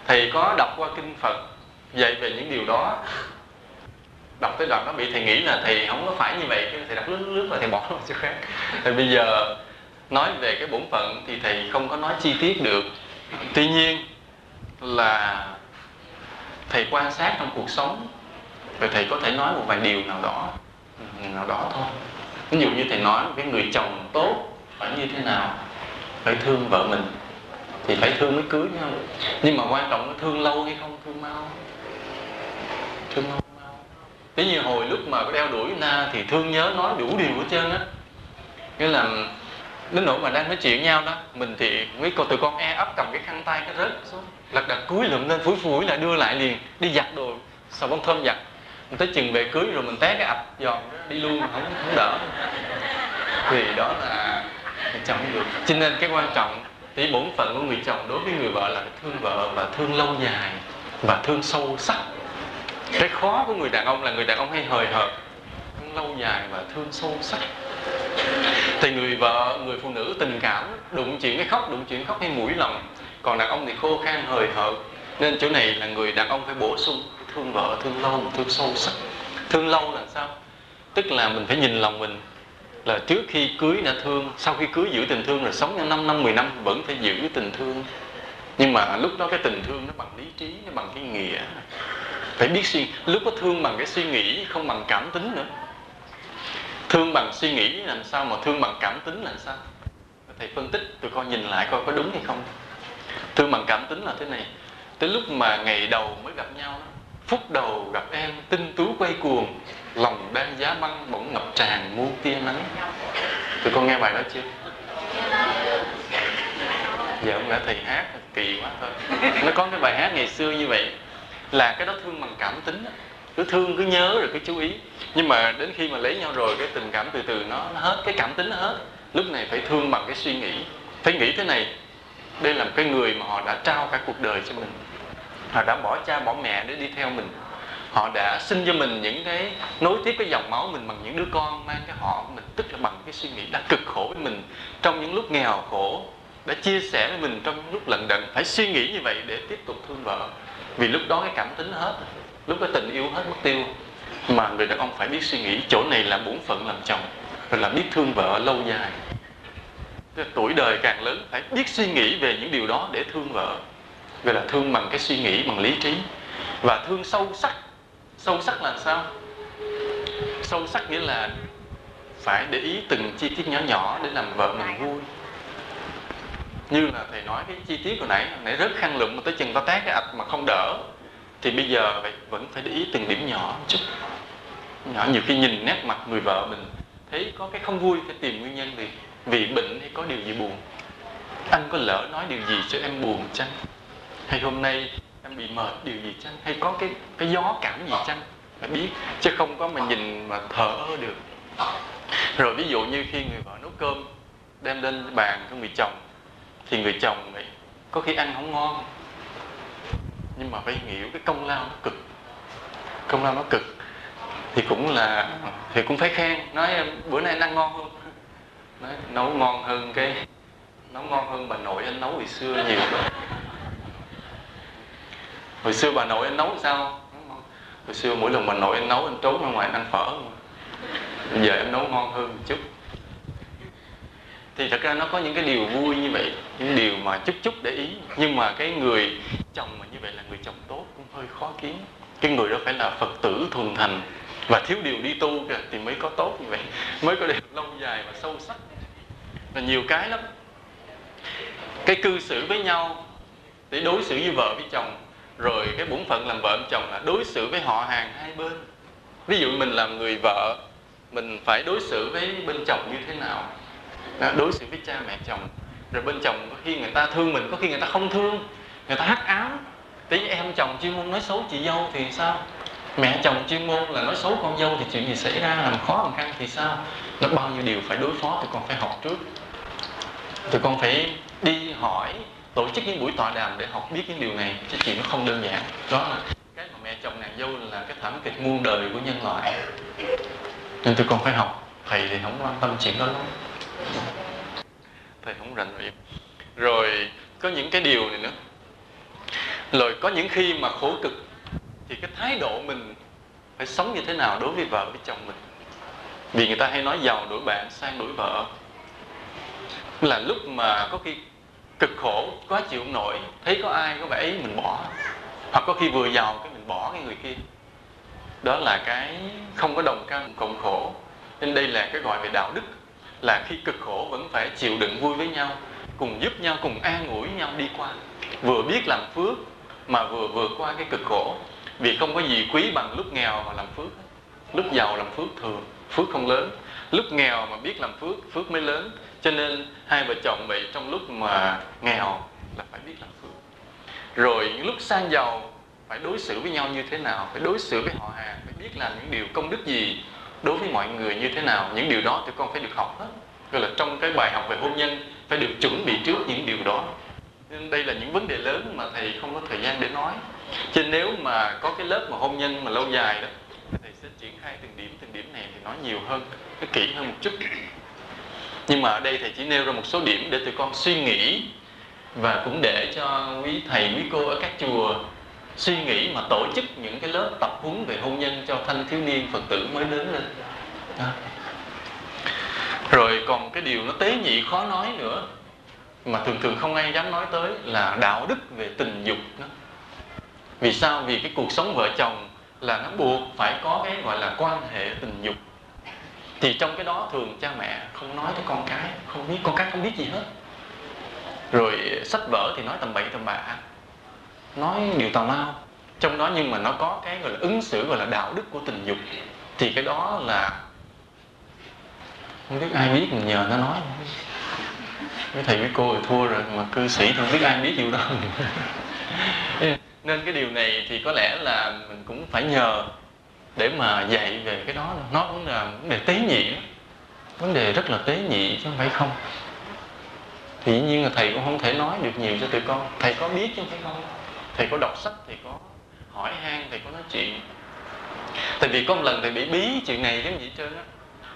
Thầy có đọc qua kinh phật, dạy về những điều đó. Đọc tới đoạn đó bị thầy nghĩ là thầy không có phải như vậy thầy đọc lướt lướt và thầy bỏ nó chứ khác. Thì bây giờ nói về cái bổn phận thì thầy không có nói chi tiết được. Tuy nhiên là thầy quan sát trong cuộc sống, rồi thầy có thể nói một vài điều nào đó ừ, nào đó thôi. Ví dụ như thầy nói với người chồng tốt phải như thế nào, phải thương vợ mình thì phải thương mới cưới nhau. Nhưng mà quan trọng là thương lâu hay không, thương mau? Thương lâu mau Thế như hồi lúc mà có đeo đuổi na thì thương nhớ nói đủ điều hết trơn á. Nghĩa là đến nỗi mà đang nói chuyện nhau đó, mình thì mấy cô tụi con e ấp cầm cái khăn tay cái rớt xuống lật đật cúi lượm lên phủi phủi lại đưa lại liền, đi giặt đồ. Xà bông thơm giặt, mình tới chừng về cưới rồi mình té cái ập giòn đi luôn không không đỡ. Thì đó là người chồng được cho nên cái quan trọng thì bổn phận của người chồng đối với người vợ là thương vợ và thương lâu dài và thương sâu sắc. Cái khó của người đàn ông là người đàn ông hay hời hợt, thương lâu dài và thương sâu sắc. Thì người vợ, người phụ nữ tình cảm, đụng chuyện cái khóc, đụng chuyện khóc hay mũi lòng còn đàn ông thì khô khan, hời hợt. Nên chỗ này là người đàn ông phải bổ sung thương vợ, thương lâu thương sâu sắc. Thương lâu là sao? Tức là mình phải nhìn lòng mình là trước khi cưới đã thương, sau khi cưới giữ tình thương rồi sống năm 5 năm 10 năm vẫn phải giữ tình thương. Nhưng mà lúc đó cái tình thương nó bằng lý trí, nó bằng cái nghĩa. Phải biết suy, lúc có thương bằng cái suy nghĩ, không bằng cảm tính nữa. Thương bằng suy nghĩ làm sao mà thương bằng cảm tính là sao? Thầy phân tích tụi con nhìn lại coi có đúng hay không? Thương bằng cảm tính là thế này. Tới lúc mà ngày đầu mới gặp nhau đó phút đầu gặp em tinh tú quay cuồng lòng đang giá băng bỗng ngập tràn muôn tia nắng. Tụi con nghe bài đó chưa? Giờ ông đã thầy hát kỳ quá thôi. Nó có cái bài hát ngày xưa như vậy là cái đó thương bằng cảm tính đó. cứ thương cứ nhớ rồi cứ chú ý. Nhưng mà đến khi mà lấy nhau rồi cái tình cảm từ từ nó, nó hết cái cảm tính nó hết. Lúc này phải thương bằng cái suy nghĩ. Phải nghĩ thế này đây là một cái người mà họ đã trao cả cuộc đời cho mình. Họ đã bỏ cha, bỏ mẹ để đi theo mình. Họ đã sinh cho mình những cái nối tiếp cái dòng máu mình bằng những đứa con, mang cái họ của mình, tức là bằng cái suy nghĩ đã cực khổ với mình trong những lúc nghèo khổ, đã chia sẻ với mình trong những lúc lận đận. Phải suy nghĩ như vậy để tiếp tục thương vợ. Vì lúc đó cái cảm tính hết, lúc cái tình yêu hết mất tiêu. Mà người đàn ông phải biết suy nghĩ, chỗ này là bổn phận làm chồng, rồi là biết thương vợ lâu dài tuổi đời càng lớn phải biết suy nghĩ về những điều đó để thương vợ. Gọi là thương bằng cái suy nghĩ bằng lý trí. Và thương sâu sắc. Sâu sắc là sao? Sâu sắc nghĩa là phải để ý từng chi tiết nhỏ nhỏ để làm vợ mình vui. Như là thầy nói cái chi tiết hồi nãy hồi nãy rất khăn lụm mà tới chừng ta tát cái ạch mà không đỡ thì bây giờ vậy vẫn phải để ý từng điểm nhỏ một chút. Nhỏ nhiều khi nhìn nét mặt người vợ mình thấy có cái không vui phải tìm nguyên nhân gì vì bệnh hay có điều gì buồn? Anh có lỡ nói điều gì cho em buồn chăng? Hay hôm nay em bị mệt điều gì chăng? Hay có cái cái gió cảm gì chăng? Phải biết, chứ không có mà nhìn mà thở được. Rồi ví dụ như khi người vợ nấu cơm, đem lên bàn cho người chồng, thì người chồng này có khi ăn không ngon. Nhưng mà phải hiểu cái công lao nó cực. Công lao nó cực. Thì cũng là, thì cũng phải khen, nói, bữa nay anh ăn ngon không nói nấu ngon hơn cái nấu ngon hơn bà nội anh nấu hồi xưa nhiều. Hồi xưa bà nội anh nấu sao? Hồi xưa mỗi lần bà nội anh nấu, anh trốn ra ngoài ăn phở. Bây giờ em nấu ngon hơn một chút. Thì thật ra nó có những cái điều vui như vậy, những điều mà chút chút để ý. Nhưng mà cái người chồng mà như vậy là người chồng tốt cũng hơi khó kiếm. Cái người đó phải là phật tử thuần thành và thiếu điều đi tu kìa, thì mới có tốt như vậy. Mới có được lâu dài và sâu sắc. Và nhiều cái lắm. Cái cư xử với nhau, để đối xử với vợ với chồng, rồi cái bổn phận làm vợ chồng là đối xử với họ hàng hai bên. Ví dụ mình làm người vợ, mình phải đối xử với bên chồng như thế nào? À, đối xử với cha mẹ chồng. Rồi bên chồng có khi người ta thương mình, có khi người ta không thương. Người ta hắc áo. Tí em chồng chuyên môn nói xấu chị dâu thì sao? Mẹ chồng chuyên môn là nói xấu con dâu thì chuyện gì xảy ra, làm khó làm khăn thì sao? Nó bao nhiêu điều phải đối phó thì con phải học trước. Tụi con phải đi hỏi tổ chức những buổi tọa đàm để học biết những điều này, chứ chuyện nó không đơn giản. Đó là cái mà mẹ chồng nàng dâu là cái thảm kịch muôn đời của nhân loại. Nên tụi con phải học. Thầy thì không quan tâm chuyện đó lắm. Thầy không rành việc rồi có những cái điều này nữa. Rồi có những khi mà khổ cực thì cái thái độ mình phải sống như thế nào đối với vợ với chồng mình? Vì người ta hay nói giàu đổi bạn, sang đổi vợ. Là lúc mà có khi cực khổ, quá chịu không nổi, thấy có ai có vẻ ấy mình bỏ. Hoặc có khi vừa giàu cái mình bỏ cái người kia. Đó là cái không có đồng cam, cộng khổ. Nên đây là cái gọi về đạo đức. Là khi cực khổ vẫn phải chịu đựng vui với nhau, cùng giúp nhau, cùng an ủi nhau đi qua. Vừa biết làm phước mà vừa vượt qua cái cực khổ vì không có gì quý bằng lúc nghèo mà làm phước. Lúc giàu làm phước thường, phước không lớn. Lúc nghèo mà biết làm phước phước mới lớn. Cho nên hai vợ chồng vậy trong lúc mà nghèo là phải biết làm phước. Rồi những lúc sang giàu, phải đối xử với nhau như thế nào? Phải đối xử với họ hàng, phải biết làm những điều công đức gì đối với mọi người như thế nào? Những điều đó tụi con phải được học hết. Gọi là trong cái bài học về hôn nhân, phải được chuẩn bị trước những điều đó. Nên đây là những vấn đề lớn mà thầy không có thời gian để nói cho nên nếu mà có cái lớp mà hôn nhân mà lâu dài đó thầy sẽ triển khai từng điểm từng điểm này thì nói nhiều hơn, nó kỹ hơn một chút nhưng mà ở đây thầy chỉ nêu ra một số điểm để tụi con suy nghĩ và cũng để cho quý thầy, quý cô ở các chùa suy nghĩ mà tổ chức những cái lớp tập huấn về hôn nhân cho thanh thiếu niên, phật tử mới lớn lên đó. rồi còn cái điều nó tế nhị khó nói nữa, mà thường thường không ai dám nói tới là đạo đức về tình dục nó vì sao? Vì cái cuộc sống vợ chồng là nó buộc phải có cái gọi là quan hệ tình dục. Thì trong cái đó thường cha mẹ không nói với con cái, không biết, con cái không biết gì hết. Rồi sách vở thì nói tầm bậy tầm bạ, nói điều tào lao. Trong đó nhưng mà nó có cái gọi là ứng xử, gọi là đạo đức của tình dục. Thì cái đó là không biết ai biết, mình nhờ nó nói. Với thầy với cô thì thua rồi, mà cư sĩ thì không biết ai biết điều đó. nên cái điều này thì có lẽ là mình cũng phải nhờ để mà dạy về cái đó nó cũng là vấn đề tế nhị vấn đề rất là tế nhị chứ không phải không. Thì dĩ nhiên là thầy cũng không thể nói được nhiều cho tụi con. Thầy có biết chứ không phải không? Thầy có đọc sách, thầy có hỏi han, thầy có nói chuyện. Tại vì có một lần thầy bị bí chuyện này giống gì trơn á.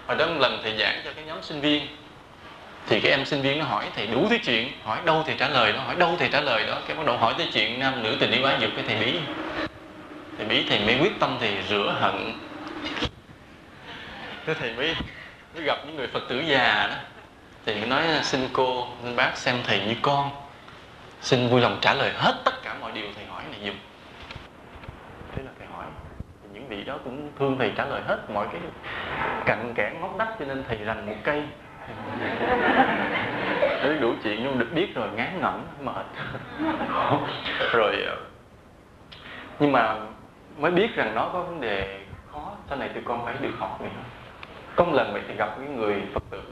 Hồi đó một lần thầy giảng cho cái nhóm sinh viên thì cái em sinh viên nó hỏi thầy đủ thứ chuyện. Hỏi đâu thầy trả lời đó, hỏi đâu thầy trả lời đó. Cái bắt đầu hỏi tới chuyện nam nữ tình yêu ái dục cái thầy bí. Thầy bí, thầy mới quyết tâm thì rửa hận. Thế thầy mới mới gặp những người phật tử già đó. Thì mới nói, xin cô, xin bác xem thầy như con. Xin vui lòng trả lời hết tất cả mọi điều thầy hỏi này dùm thế là thầy hỏi. Thì những vị đó cũng thương thầy trả lời hết mọi cái cặn kẽ ngóc đắt cho nên thầy rành một cây. Đấy đủ chuyện nhưng được biết rồi, ngán ngẩm, mệt. Rồi ờ, nhưng mà mới biết rằng nó có vấn đề khó, sau này thì con phải được học nữa. Có một lần vậy thì gặp cái người phật tử.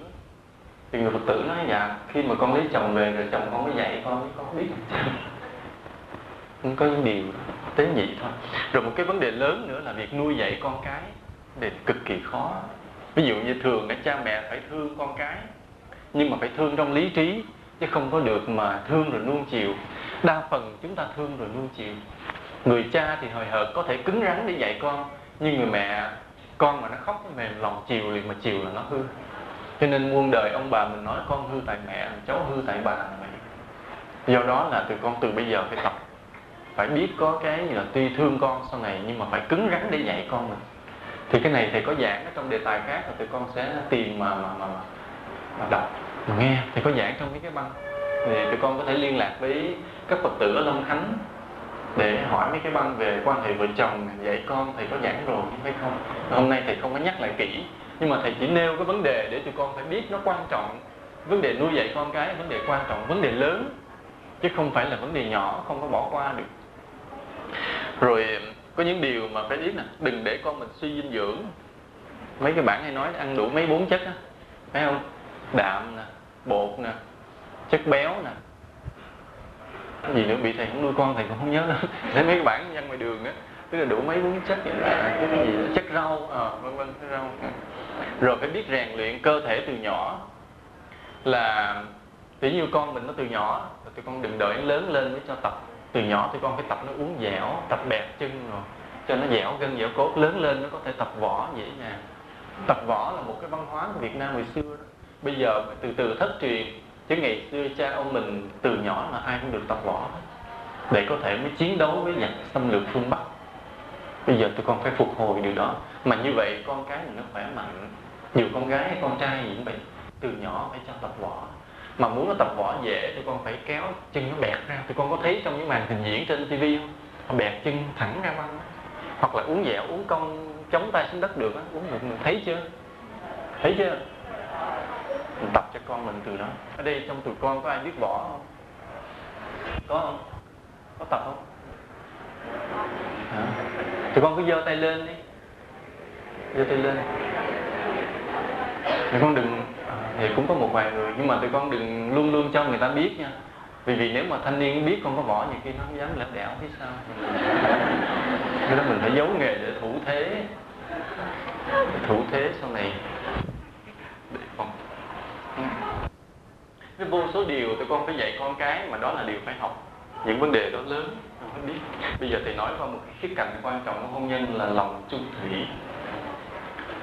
Thì người phật tử nói dạ khi mà con lấy chồng về rồi chồng con mới dạy con con biết không có những điều tế nhị thôi. Rồi một cái vấn đề lớn nữa là việc nuôi dạy con cái để cực kỳ khó ví dụ như thường các cha mẹ phải thương con cái, nhưng mà phải thương trong lý trí, chứ không có được mà thương rồi nuông chiều. Đa phần chúng ta thương rồi nuông chiều. Người cha thì hời hợt, có thể cứng rắn để dạy con, nhưng người mẹ, con mà nó khóc nó mềm lòng chiều liền mà chiều là nó hư. Cho nên muôn đời ông bà mình nói con hư tại mẹ, cháu hư tại bà vậy do đó là từ con từ bây giờ phải tập, phải biết có cái như là tuy thương con sau này, nhưng mà phải cứng rắn để dạy con mình thì cái này thầy có giảng ở trong đề tài khác thì tụi con sẽ tìm mà mà mà, mà đọc mà nghe. Thầy có giảng trong mấy cái băng. Thì tụi con có thể liên lạc với các phật tử ở long khánh để hỏi mấy cái băng về quan hệ vợ chồng dạy con thầy có giảng rồi hay không. Hôm nay thầy không có nhắc lại kỹ. Nhưng mà thầy chỉ nêu cái vấn đề để tụi con phải biết nó quan trọng. Vấn đề nuôi dạy con cái vấn đề quan trọng vấn đề lớn. Chứ không phải là vấn đề nhỏ không có bỏ qua được. Rồi có những điều mà phải biết nè đừng để con mình suy dinh dưỡng. Mấy cái bạn hay nói ăn đủ mấy bốn chất á phải không? Đạm nè bột nè chất béo nè. Cái gì nữa? Bị thầy không nuôi con thầy cũng không nhớ nữa. Thấy mấy cái bản văn ngoài đường á tức là đủ mấy bốn chất như là cái gì chất rau à, vân vân chất rau. Rồi phải biết rèn luyện cơ thể từ nhỏ. Là tỷ như con mình nó từ nhỏ tụi con đừng đợi lớn lên mới cho tập từ nhỏ thì con phải tập nó uống dẻo, tập bẹt chân rồi, cho nó dẻo gân, dẻo cốt. Lớn lên nó có thể tập võ dễ dàng. Tập võ là một cái văn hóa của Việt Nam hồi xưa đó. Bây giờ từ từ thất truyền, chứ ngày xưa cha ông mình từ nhỏ là ai cũng được tập võ để có thể mới chiến đấu với giặc xâm lược phương Bắc. Bây giờ tụi con phải phục hồi điều đó. Mà như vậy con cái mình nó khỏe mạnh. Dù con gái hay con trai gì cũng vậy. Từ nhỏ phải cho tập võ mà muốn nó tập võ dễ thì con phải kéo chân nó bẹt ra. Thì con có thấy trong những màn trình diễn trên tivi không? Nó bẹt chân thẳng ra băng. Hoặc là uống dẻo uống cong, chống tay xuống đất được á. Uống được, mình thấy chưa? Thấy chưa? Mình tập cho con mình từ đó. Ở đây trong tụi con có ai biết võ không? Có không? Có tập không? À. tụi con cứ giơ tay lên đi. Giơ tay lên. Tụi con đừng thì cũng có một vài người nhưng mà tụi con đừng luôn luôn cho người ta biết nha. Vì vì nếu mà thanh niên biết con có võ nhiều khi nó không dám lẻo đẻo phía sau. Cái đó mình phải giấu nghề để thủ thế. Thủ thế sau này. Để phòng cái vô số điều tụi con phải dạy con cái mà đó là điều phải học. Những vấn đề đó lớn không biết. Bây giờ thầy nói qua một cái khía cạnh quan trọng của hôn nhân là lòng chung thủy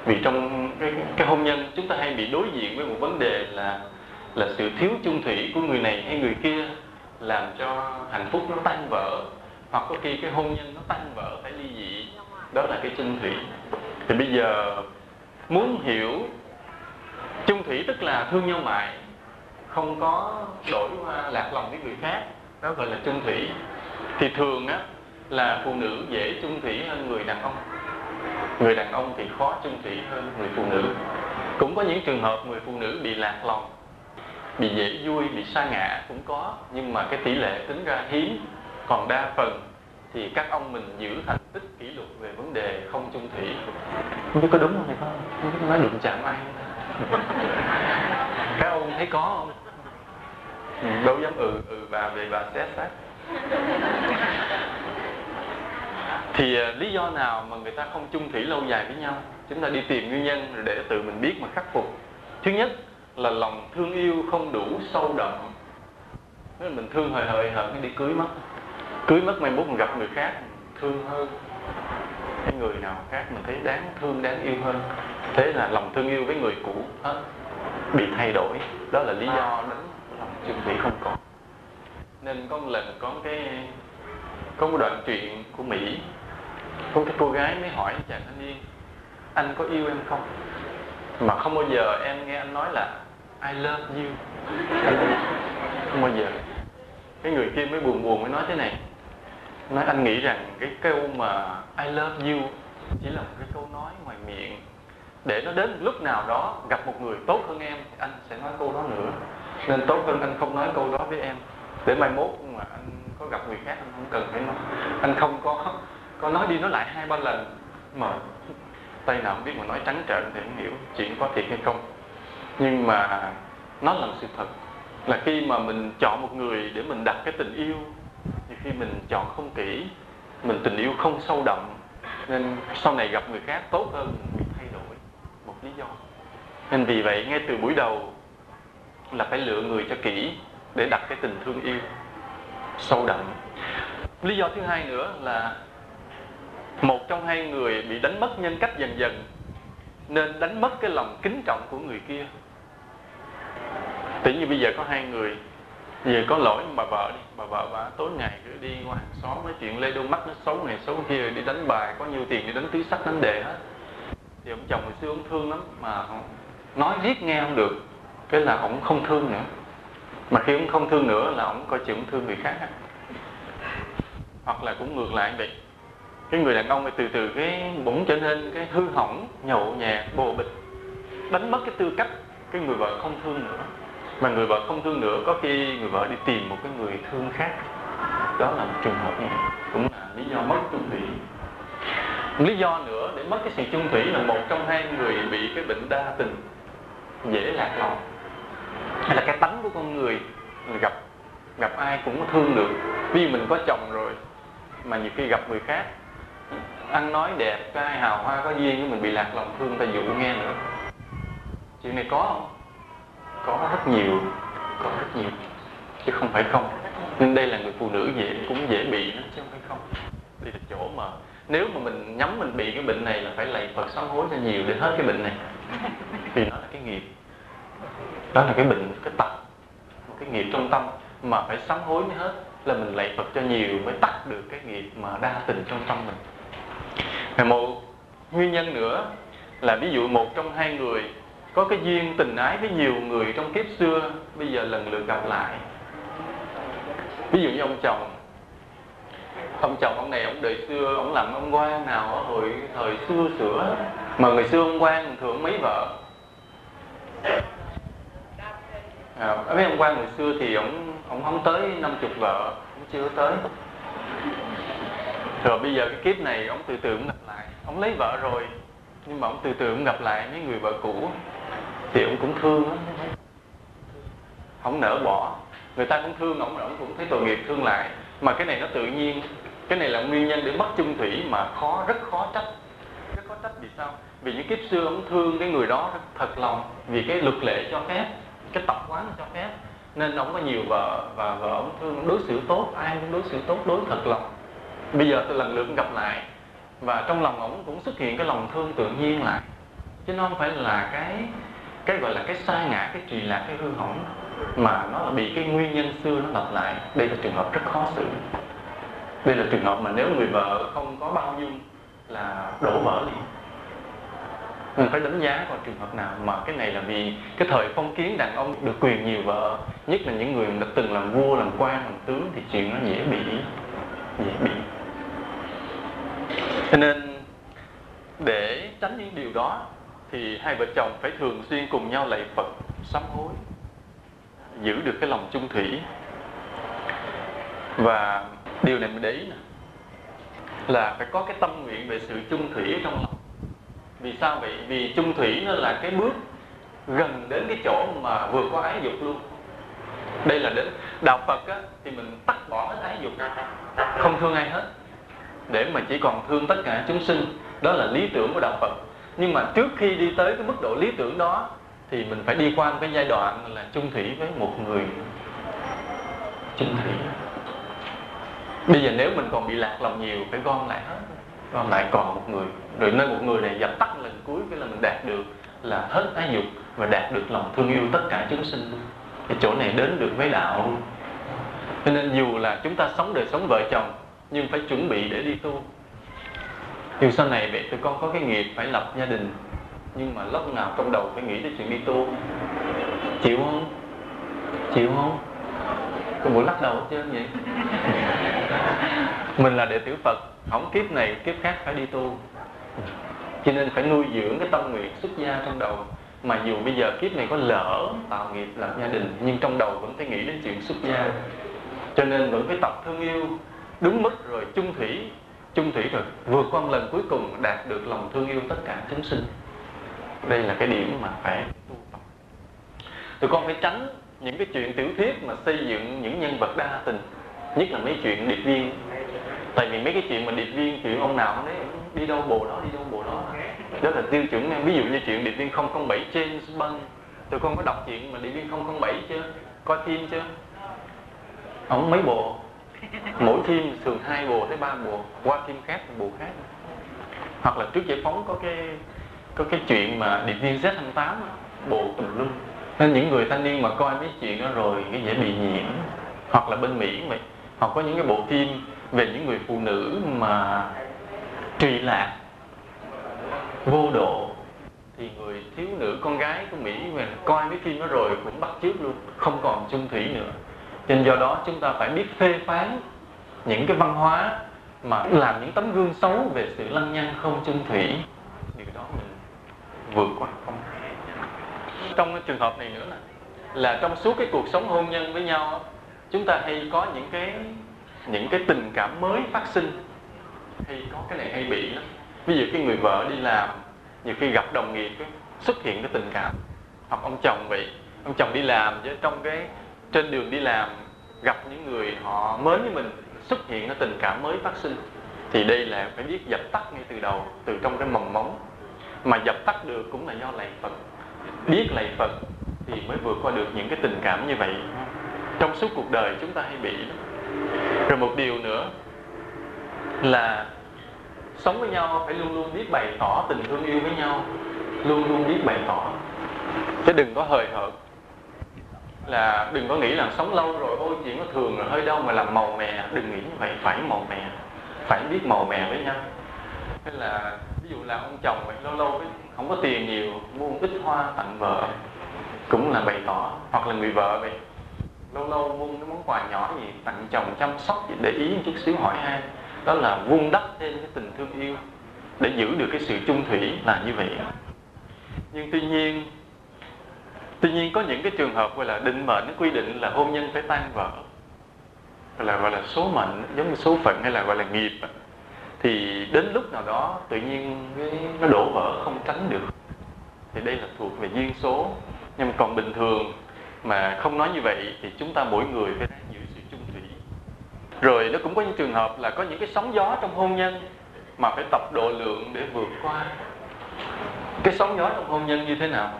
vì trong cái, cái hôn nhân chúng ta hay bị đối diện với một vấn đề là là sự thiếu chung thủy của người này hay người kia làm cho hạnh phúc nó tan vỡ hoặc có khi cái hôn nhân nó tan vỡ phải ly dị. Đó là cái chung thủy. Thì bây giờ muốn hiểu chung thủy tức là thương nhau mãi không có đổi qua lạc lòng với người khác đó gọi là chung thủy. Thì thường á là phụ nữ dễ chung thủy hơn người đàn ông người đàn ông thì khó chung thủy hơn người phụ nữ. Cũng có những trường hợp người phụ nữ bị lạc lòng bị dễ vui bị sa ngã cũng có nhưng mà cái tỷ lệ tính ra hiếm. Còn đa phần thì các ông mình giữ thành tích kỷ lục về vấn đề không chung thủy không biết có đúng không hay không không biết nói đụng chạm ai. Các ông thấy có không? Đâu dám ừ ừ bà về bà xét xác thì uh, lý do nào mà người ta không chung thủy lâu dài với nhau? Chúng ta đi tìm nguyên nhân rồi để tự mình biết mà khắc phục. Thứ nhất là lòng thương yêu không đủ sâu đậm. Nếu mình thương hời hời hợt đi cưới mất. Cưới mất mai mốt mình gặp người khác thương hơn. Cái người nào khác mình thấy đáng thương đáng yêu hơn. Thế là lòng thương yêu với người cũ hết. Bị thay đổi. Đó là lý do đến lòng chung thủy không còn. Nên có một lần có cái có một đoạn chuyện của mỹ có cái cô gái mới hỏi chàng thanh niên, anh có yêu em không? Mà không bao giờ em nghe anh nói là, I love you. Không bao giờ. Cái người kia mới buồn buồn mới nói thế này. Nói anh nghĩ rằng cái câu mà, I love you chỉ là một cái câu nói ngoài miệng. Để nó đến lúc nào đó gặp một người tốt hơn em, thì anh sẽ nói câu đó nữa. Nên tốt hơn anh không nói câu đó với em. Để mai mốt mà anh có gặp người khác, anh không cần phải nói. Anh không có có nói đi nói lại hai ba lần, mà tay nào không biết mà nói trắng trợn thì không hiểu chuyện có thiệt hay không. Nhưng mà nó là sự thật, là khi mà mình chọn một người để mình đặt cái tình yêu, thì khi mình chọn không kỹ, mình tình yêu không sâu đậm, nên sau này gặp người khác tốt hơn, mình bị thay đổi một lý do. Nên vì vậy, ngay từ buổi đầu là phải lựa người cho kỹ để đặt cái tình thương yêu sâu đậm. Lý do thứ hai nữa là một trong hai người bị đánh mất nhân cách dần dần, nên đánh mất cái lòng kính trọng của người kia. Tự nhiên bây giờ có hai người, giờ có lỗi bà vợ đi, bà vợ bà tối ngày cứ đi qua hàng xóm nói chuyện lê đôi mắt nó xấu này xấu kia, đi đánh bài, có nhiều tiền đi đánh túi sách đánh đề hết. Thì ông chồng hồi xưa ông thương lắm, mà nói riết nghe không được, cái là ông không thương nữa. Mà khi ông không thương nữa là ông coi chừng ông thương người khác hoặc là cũng ngược lại vậy cái người đàn ông từ từ cái bỗng trở nên cái hư hỏng, nhậu nhẹt bồ bịch. Đánh mất cái tư cách cái người vợ không thương nữa. Mà người vợ không thương nữa, có khi người vợ đi tìm một cái người thương khác. Đó là một trường hợp này. Cũng là lý do mất chung thủy. Lý do nữa để mất cái sự chung thủy là một trong hai người bị cái bệnh đa tình, dễ lạc lòng hay là cái tánh của con người, gặp gặp ai cũng thương được. Vì mình có chồng rồi, mà nhiều khi gặp người khác ăn nói đẹp trai hào hoa có duyên của mình bị lạc lòng thương ta dụ nghe nữa. Chuyện này có không? Có rất nhiều có rất nhiều. Chứ không phải không. Nên đây là người phụ nữ dễ cũng dễ bị đó, chứ không phải không. Đây là chỗ mà nếu mà mình nhắm mình bị cái bệnh này là phải lạy Phật sám hối cho nhiều để hết cái bệnh này. Vì nó là cái nghiệp. Đó là cái bệnh cái tật. Một cái nghiệp trong tâm mà phải sám hối mới hết. Là mình lạy Phật cho nhiều mới tắt được cái nghiệp mà đa tình trong tâm mình và một nguyên nhân nữa là ví dụ một trong hai người có cái duyên tình ái với nhiều người trong kiếp xưa bây giờ lần lượt gặp lại. Ví dụ như ông chồng. Ông chồng ông này ông đời xưa ông làm ông quan nào ở hồi thời xưa sửa. Mà người xưa ông quan thường mấy vợ? À, mấy ông quan người xưa thì ông ông không tới năm chục vợ ông chưa tới rồi bây giờ cái kiếp này ông từ từ ông gặp lại. Ông lấy vợ rồi, nhưng mà ông từ từ ông gặp lại mấy người vợ cũ thì ông cũng thương lắm. Không nỡ bỏ. Người ta cũng thương ông ông cũng thấy tội nghiệp thương lại. Mà cái này nó tự nhiên. Cái này là nguyên nhân để mất chung thủy mà khó, rất khó trách. Rất khó trách vì sao? Vì những kiếp xưa ông thương cái người đó thật lòng vì cái luật lệ cho phép, cái tập quán cho phép. Nên ông có nhiều vợ và vợ ông thương. Đối xử tốt, ai cũng đối xử tốt, đối thật lòng bây giờ tôi lần lượt gặp lại và trong lòng ổng cũng xuất hiện cái lòng thương tự nhiên lại. Chứ nó không phải là cái cái gọi là cái sai ngã, cái trì lạc, cái hư hỏng mà nó là bị cái nguyên nhân xưa nó lặp lại. Đây là trường hợp rất khó xử. Đây là trường hợp mà nếu người vợ không có bao dung là đổ vỡ liền. Mình phải đánh giá vào trường hợp nào mà cái này là vì cái thời phong kiến đàn ông được quyền nhiều vợ, nhất là những người đã từng làm vua, làm quan, làm tướng thì chuyện nó dễ bị dễ bị cho nên để tránh những điều đó thì hai vợ chồng phải thường xuyên cùng nhau lạy Phật sám hối giữ được cái lòng chung thủy. Và điều này mình để ý nè là phải có cái tâm nguyện về sự chung thủy trong lòng. Vì sao vậy? Vì chung thủy nó là cái bước gần đến cái chỗ mà vừa có ái dục luôn. Đây là đến đạo Phật á, thì mình tắt bỏ hết ái dục không thương ai hết để mà chỉ còn thương tất cả chúng sinh. Đó là lý tưởng của đạo Phật. Nhưng mà trước khi đi tới cái mức độ lý tưởng đó, thì mình phải đi qua một cái giai đoạn là chung thủy với một người chung thủy. Bây giờ nếu mình còn bị lạc lòng nhiều, phải gom lại hết. Gom lại còn một người. Rồi nơi một người này dập tắt lần cuối, cái là mình đạt được là hết ái dục và đạt được lòng thương yêu tất cả chúng sinh. Cái chỗ này đến được với đạo. Cho nên dù là chúng ta sống đời sống vợ chồng nhưng phải chuẩn bị để đi tu. Dù sau này mẹ tụi con có cái nghiệp phải lập gia đình nhưng mà lúc nào trong đầu phải nghĩ tới chuyện đi tu. Chịu không? Chịu không? Có buổi lắc đầu trơn vậy mình là đệ tử phật không kiếp này kiếp khác phải đi tu. Cho nên phải nuôi dưỡng cái tâm nguyện xuất gia trong đầu. Mà dù bây giờ kiếp này có lỡ tạo nghiệp lập gia đình nhưng trong đầu vẫn phải nghĩ đến chuyện xuất gia. Cho nên vẫn phải tập thương yêu đúng mức rồi, chung thủy. Chung thủy rồi, vượt qua một lần cuối cùng đạt được lòng thương yêu tất cả chúng sinh. Đây là cái điểm mà phải tu tập. Tụi con phải tránh những cái chuyện tiểu thuyết mà xây dựng những nhân vật đa tình, nhất là mấy chuyện điệp viên. Tại vì mấy cái chuyện mà điệp viên, chuyện ông nào đấy đi đâu bồ đó, đi đâu bồ đó. Đó là tiêu chuẩn ví dụ như chuyện điệp viên 007 James Bond. Tụi con có đọc chuyện mà điệp viên 007 chưa? Coi phim chưa? Ông mấy bộ? Mỗi phim thường hai bộ tới ba bộ qua phim khác bồ khác. Hoặc là trước giải phóng có cái có cái chuyện mà điệp viên Z28 bộ tùm lum nên những người thanh niên mà coi mấy chuyện đó rồi cái dễ bị nhiễm. Hoặc là bên Mỹ vậy hoặc có những cái bộ phim về những người phụ nữ mà trì lạc, vô độ. Thì người thiếu nữ con gái của Mỹ mà coi mấy phim đó rồi cũng bắt chước luôn, không còn chung thủy nữa nên do đó chúng ta phải biết phê phán những cái văn hóa mà làm những tấm gương xấu về sự lăng nhăng không chung thủy. Điều đó mình vượt qua không trong cái trường hợp này nữa là là trong suốt cái cuộc sống hôn nhân với nhau, chúng ta hay có những cái những cái tình cảm mới phát sinh, hay có cái này hay bị lắm. Ví dụ cái người vợ đi làm, nhiều khi gặp đồng nghiệp xuất hiện cái tình cảm. Hoặc ông chồng vậy, ông chồng đi làm chứ trong cái, trên đường đi làm gặp những người họ mới với mình, xuất hiện cái tình cảm mới phát sinh, thì đây là phải biết dập tắt ngay từ đầu, từ trong cái mầm móng mà dập tắt được cũng là do lạy Phật. Biết lạy Phật thì mới vượt qua được những cái tình cảm như vậy. Trong suốt cuộc đời chúng ta hay bị đó. rồi một điều nữa là sống với nhau phải luôn luôn biết bày tỏ tình thương yêu với nhau, luôn luôn biết bày tỏ. Chứ đừng có hời hợt là đừng có nghĩ là sống lâu rồi ôi chuyện nó thường rồi hơi đâu mà làm màu mè. Đừng nghĩ như vậy, phải màu mè. Phải biết màu mè với nhau. Hay là ví dụ là ông chồng mình lâu lâu không có tiền nhiều, mua một ít hoa tặng vợ, cũng là bày tỏ. Hoặc là người vợ vậy. Lâu lâu vung cái món quà nhỏ gì, tặng chồng chăm sóc gì, để ý một chút xíu hỏi han đó là vun đắp thêm cái tình thương yêu, để giữ được cái sự chung thủy là như vậy. Nhưng tuy nhiên tuy nhiên, có những cái trường hợp gọi là định mệnh, nó quy định là hôn nhân phải tan vỡ. Gọi là gọi là số mệnh, giống như số phận hay là gọi là nghiệp thì đến lúc nào đó, tự nhiên nó đổ vỡ, không tránh được. Thì đây là thuộc về duyên số. Nhưng mà còn bình thường, mà không nói như vậy thì chúng ta mỗi người phải giữ sự chung thủy. Rồi nó cũng có những trường hợp là có những cái sóng gió trong hôn nhân mà phải tập độ lượng để vượt qua. Cái sóng gió trong hôn nhân như thế nào?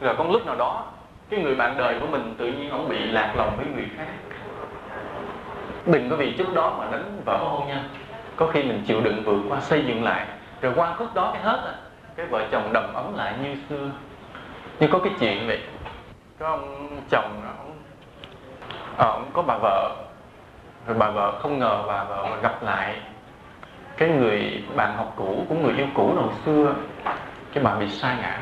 Rồi có lúc nào đó cái người bạn đời của mình tự nhiên ông bị lạc lòng với người khác. Đừng có vì chút đó mà đánh vỡ hôn nhân có khi mình chịu đựng vượt qua xây dựng lại. Rồi qua khúc đó cái hết à cái vợ chồng đầm ấm lại như xưa. Như có cái chuyện vậy. Có ông chồng ông, à, ông có bà vợ. Rồi bà vợ không ngờ bà vợ mà gặp lại cái người bạn học cũ của người yêu cũ hồi xưa. Cái bà bị sai ngã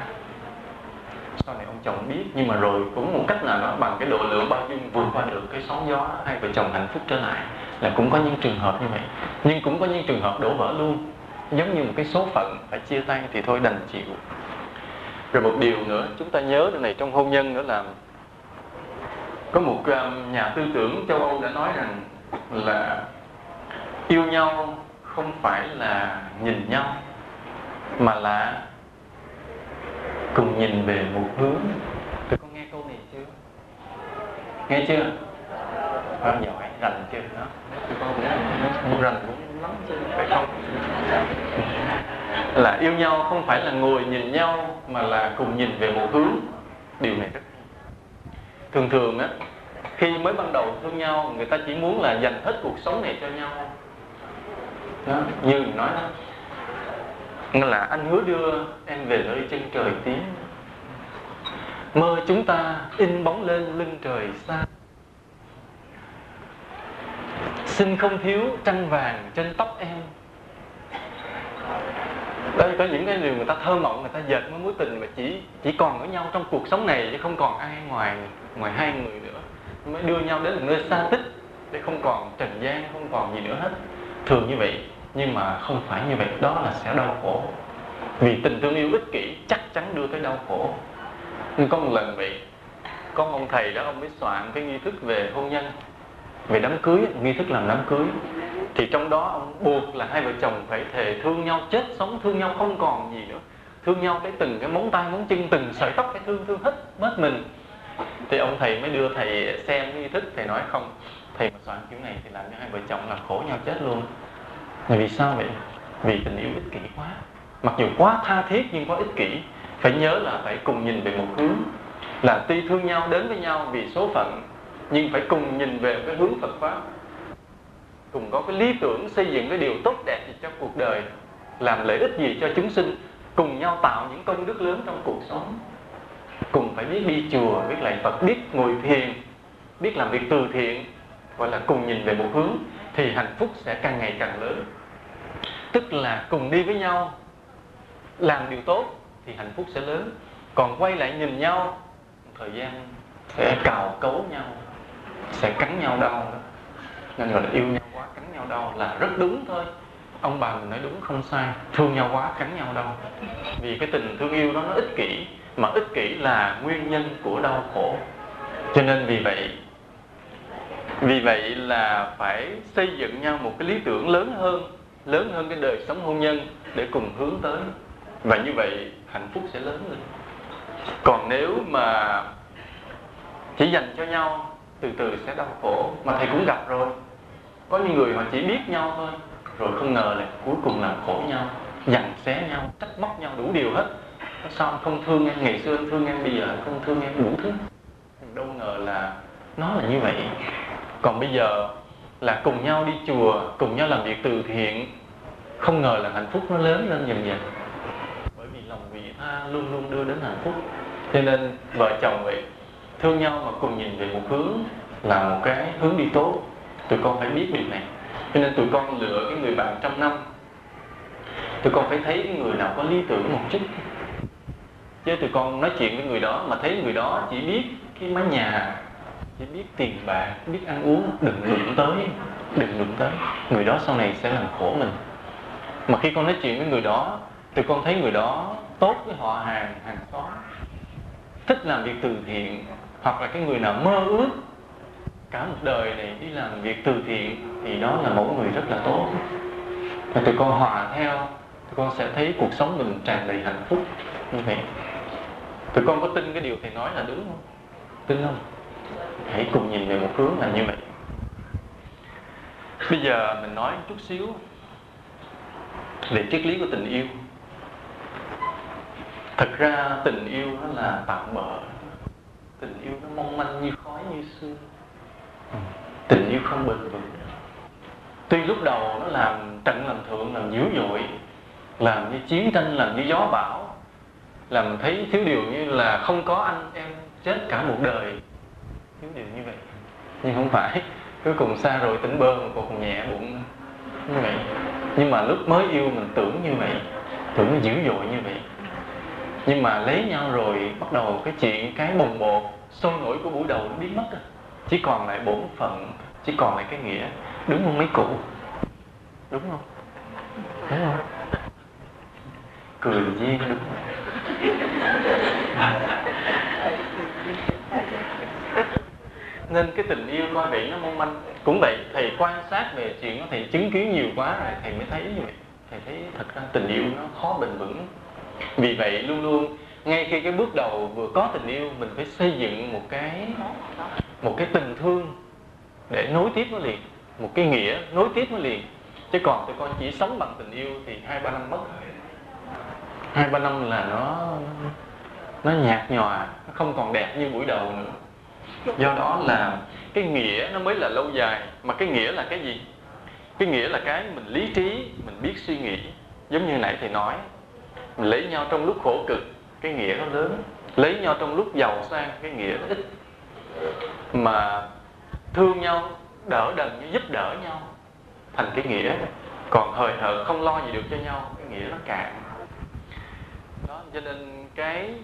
sau này ông chồng biết, nhưng mà rồi cũng một cách nào đó bằng cái độ lượng bao dung vượt qua được cái sóng gió, hai vợ chồng hạnh phúc trở lại, là cũng có những trường hợp như vậy. Nhưng cũng có những trường hợp đổ vỡ luôn. Giống như một cái số phận phải chia tay thì thôi đành chịu. Rồi một điều nữa, chúng ta nhớ điều này trong hôn nhân nữa là có một um, nhà tư tưởng châu Âu đã nói rằng là yêu nhau không phải là nhìn nhau, mà là cùng nhìn về một hướng. Tụi con nghe câu này chưa? Nghe chưa? À, giỏi rành chưa? Đó. Tụi con cũng rành cũng lắm chứ phải không? Là yêu nhau không phải là ngồi nhìn nhau mà là cùng nhìn về một hướng. Điều này rất thường thường á khi mới ban đầu thương nhau người ta chỉ muốn là dành hết cuộc sống này cho nhau. Đó, như mình nói đó là anh hứa đưa em về nơi chân trời tiếng mơ chúng ta in bóng lên lưng trời xa. Xin không thiếu trăng vàng trên tóc em. Đây có những cái điều người ta thơ mộng, người ta dệt mối mối tình mà chỉ chỉ còn với nhau trong cuộc sống này chứ không còn ai ngoài ngoài hai người nữa. Mới đưa nhau đến một nơi xa tích, để không còn trần gian, không còn gì nữa hết. Thường như vậy nhưng mà không phải như vậy, đó là sẽ đau khổ. Vì tình thương yêu ích kỷ chắc chắn đưa tới đau khổ. Nhưng có một lần bị có ông thầy đó, ông mới soạn cái nghi thức về hôn nhân, về đám cưới, nghi thức làm đám cưới. Thì trong đó ông buộc là hai vợ chồng phải thề thương nhau, chết sống thương nhau, không còn gì nữa. Thương nhau cái từng cái móng tay, móng chân, từng sợi tóc, cái thương thương hết mất mình. Thì ông thầy mới đưa thầy xem nghi thức, thầy nói không, thầy mà soạn kiểu này thì làm cho hai vợ chồng là khổ nhau chết luôn là vì sao vậy? Vì tình yêu ích kỷ quá. Mặc dù quá tha thiết nhưng quá ích kỷ. Phải nhớ là phải cùng nhìn về một hướng. Là tuy thương nhau, đến với nhau vì số phận, nhưng phải cùng nhìn về cái hướng Phật pháp. Cùng có cái lý tưởng xây dựng cái điều tốt đẹp gì cho cuộc đời, làm lợi ích gì cho chúng sinh, cùng nhau tạo những công đức lớn trong cuộc sống. Cùng phải biết đi chùa, biết lạy Phật, biết ngồi thiền, biết làm việc từ thiện, gọi là cùng nhìn về một hướng, thì hạnh phúc sẽ càng ngày càng lớn tức là cùng đi với nhau, làm điều tốt thì hạnh phúc sẽ lớn. Còn quay lại nhìn nhau, thời gian sẽ cào cấu nhau, sẽ cắn nhau đau. Đó. nên gọi là yêu nhau quá, cắn nhau đau là rất đúng thôi. Ông bà mình nói đúng, không sai. Thương nhau quá, cắn nhau đau. Vì cái tình thương yêu đó nó ích kỷ, mà ích kỷ là nguyên nhân của đau khổ. Cho nên vì vậy vì vậy là phải xây dựng nhau một cái lý tưởng lớn hơn lớn hơn cái đời sống hôn nhân để cùng hướng tới. Và như vậy, hạnh phúc sẽ lớn lên. Còn nếu mà chỉ dành cho nhau, từ từ sẽ đau khổ. Mà thầy cũng gặp rồi. Có những người họ chỉ biết nhau thôi, rồi không ngờ là cuối cùng làm khổ nhau, dằn xé nhau, trách móc nhau đủ điều hết. Sao anh không thương em. Ngày xưa anh thương em, bây giờ anh không thương em đủ thứ. Đâu ngờ là nó là như vậy. Còn bây giờ là cùng nhau đi chùa, cùng nhau làm việc từ thiện không ngờ là hạnh phúc nó lớn lên dần dần bởi vì lòng vị tha luôn luôn đưa đến hạnh phúc. Cho nên vợ chồng vậy, thương nhau mà cùng nhìn về một hướng là một cái hướng đi tốt. Tụi con phải biết điều này. Cho nên tụi con lựa cái người bạn trăm năm. Tụi con phải thấy cái người nào có lý tưởng một chút. Chứ tụi con nói chuyện với người đó mà thấy người đó chỉ biết cái mái nhà, chỉ biết tiền bạc, biết ăn uống, đừng đụng tới, đừng đụng tới. Người đó sau này sẽ làm khổ mình mà khi con nói chuyện với người đó, thì con thấy người đó tốt với họ hàng hàng xóm. Thích làm việc từ thiện, hoặc là cái người nào mơ ước cả một đời này đi làm việc từ thiện, thì đó là mẫu người rất là tốt. Và tụi con hòa theo, tụi con sẽ thấy cuộc sống mình tràn đầy hạnh phúc như vậy. Tụi con có tin cái điều thầy nói là đúng không? Tin không? Hãy cùng nhìn về một hướng là như vậy. Bây giờ mình nói chút xíu về triết lý của tình yêu. Thật ra tình yêu nó là tạm bợ. Tình yêu nó mong manh như khói như sương. Tình yêu không bền vững. Tuy lúc đầu nó làm trận làm thượng, làm dữ dội, làm như chiến tranh, làm như gió bão, làm thấy thiếu điều như là không có anh em chết cả một đời. Thiếu điều như vậy. Nhưng không phải. Cuối cùng xa rồi tỉnh bơ mà còn nhẹ bụng. Như vậy nhưng mà lúc mới yêu mình tưởng như vậy, tưởng nó dữ dội như vậy. Nhưng mà lấy nhau rồi bắt đầu cái chuyện cái bồng bột, sôi nổi của buổi đầu nó biến mất rồi chỉ còn lại bổn phận, chỉ còn lại cái nghĩa, đúng không mấy cụ? Đúng không? Đúng không? Cười duyên đúng không nên cái tình yêu coi vậy nó mong manh. Cũng vậy thầy quan sát về chuyện đó, thầy chứng kiến nhiều quá rồi, thầy mới thấy như vậy. Thầy thấy thật ra tình yêu nó khó bền vững. Vì vậy luôn luôn, ngay khi cái bước đầu vừa có tình yêu, mình phải xây dựng một cái một cái tình thương để nối tiếp nó liền, một cái nghĩa nối tiếp nó liền. Chứ còn tụi con chỉ sống bằng tình yêu thì hai ba năm mất hai ba năm là nó nó nhạt nhòa, nó không còn đẹp như buổi đầu nữa do đó là cái nghĩa nó mới là lâu dài. Mà cái nghĩa là cái gì? Cái nghĩa là cái mình lý trí, mình biết suy nghĩ. Giống như nãy thầy nói, mình lấy nhau trong lúc khổ cực, cái nghĩa nó lớn. Lấy nhau trong lúc giàu sang, cái nghĩa nó ít. Mà thương nhau, đỡ đần như giúp đỡ nhau, thành cái nghĩa. Còn hời hợt, không lo gì được cho nhau, cái nghĩa nó cạn. Đó, cho nên cái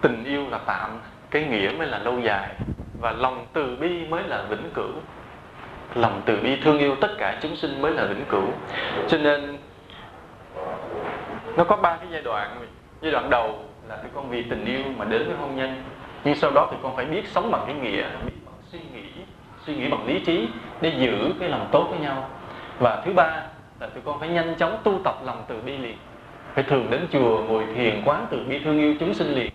tình yêu là tạm cái nghĩa mới là lâu dài và lòng từ bi mới là vĩnh cửu. Lòng từ bi thương yêu tất cả chúng sinh mới là vĩnh cửu. Cho nên, nó có ba cái giai đoạn. Giai đoạn đầu là tụi con vì tình yêu mà đến với hôn nhân. Nhưng sau đó thì con phải biết sống bằng cái nghĩa, biết bằng suy nghĩ suy nghĩ bằng lý trí để giữ cái lòng tốt với nhau. Và thứ ba là tụi con phải nhanh chóng tu tập lòng từ bi liền. Phải thường đến chùa, ngồi thiền, quán từ bi thương yêu chúng sinh liền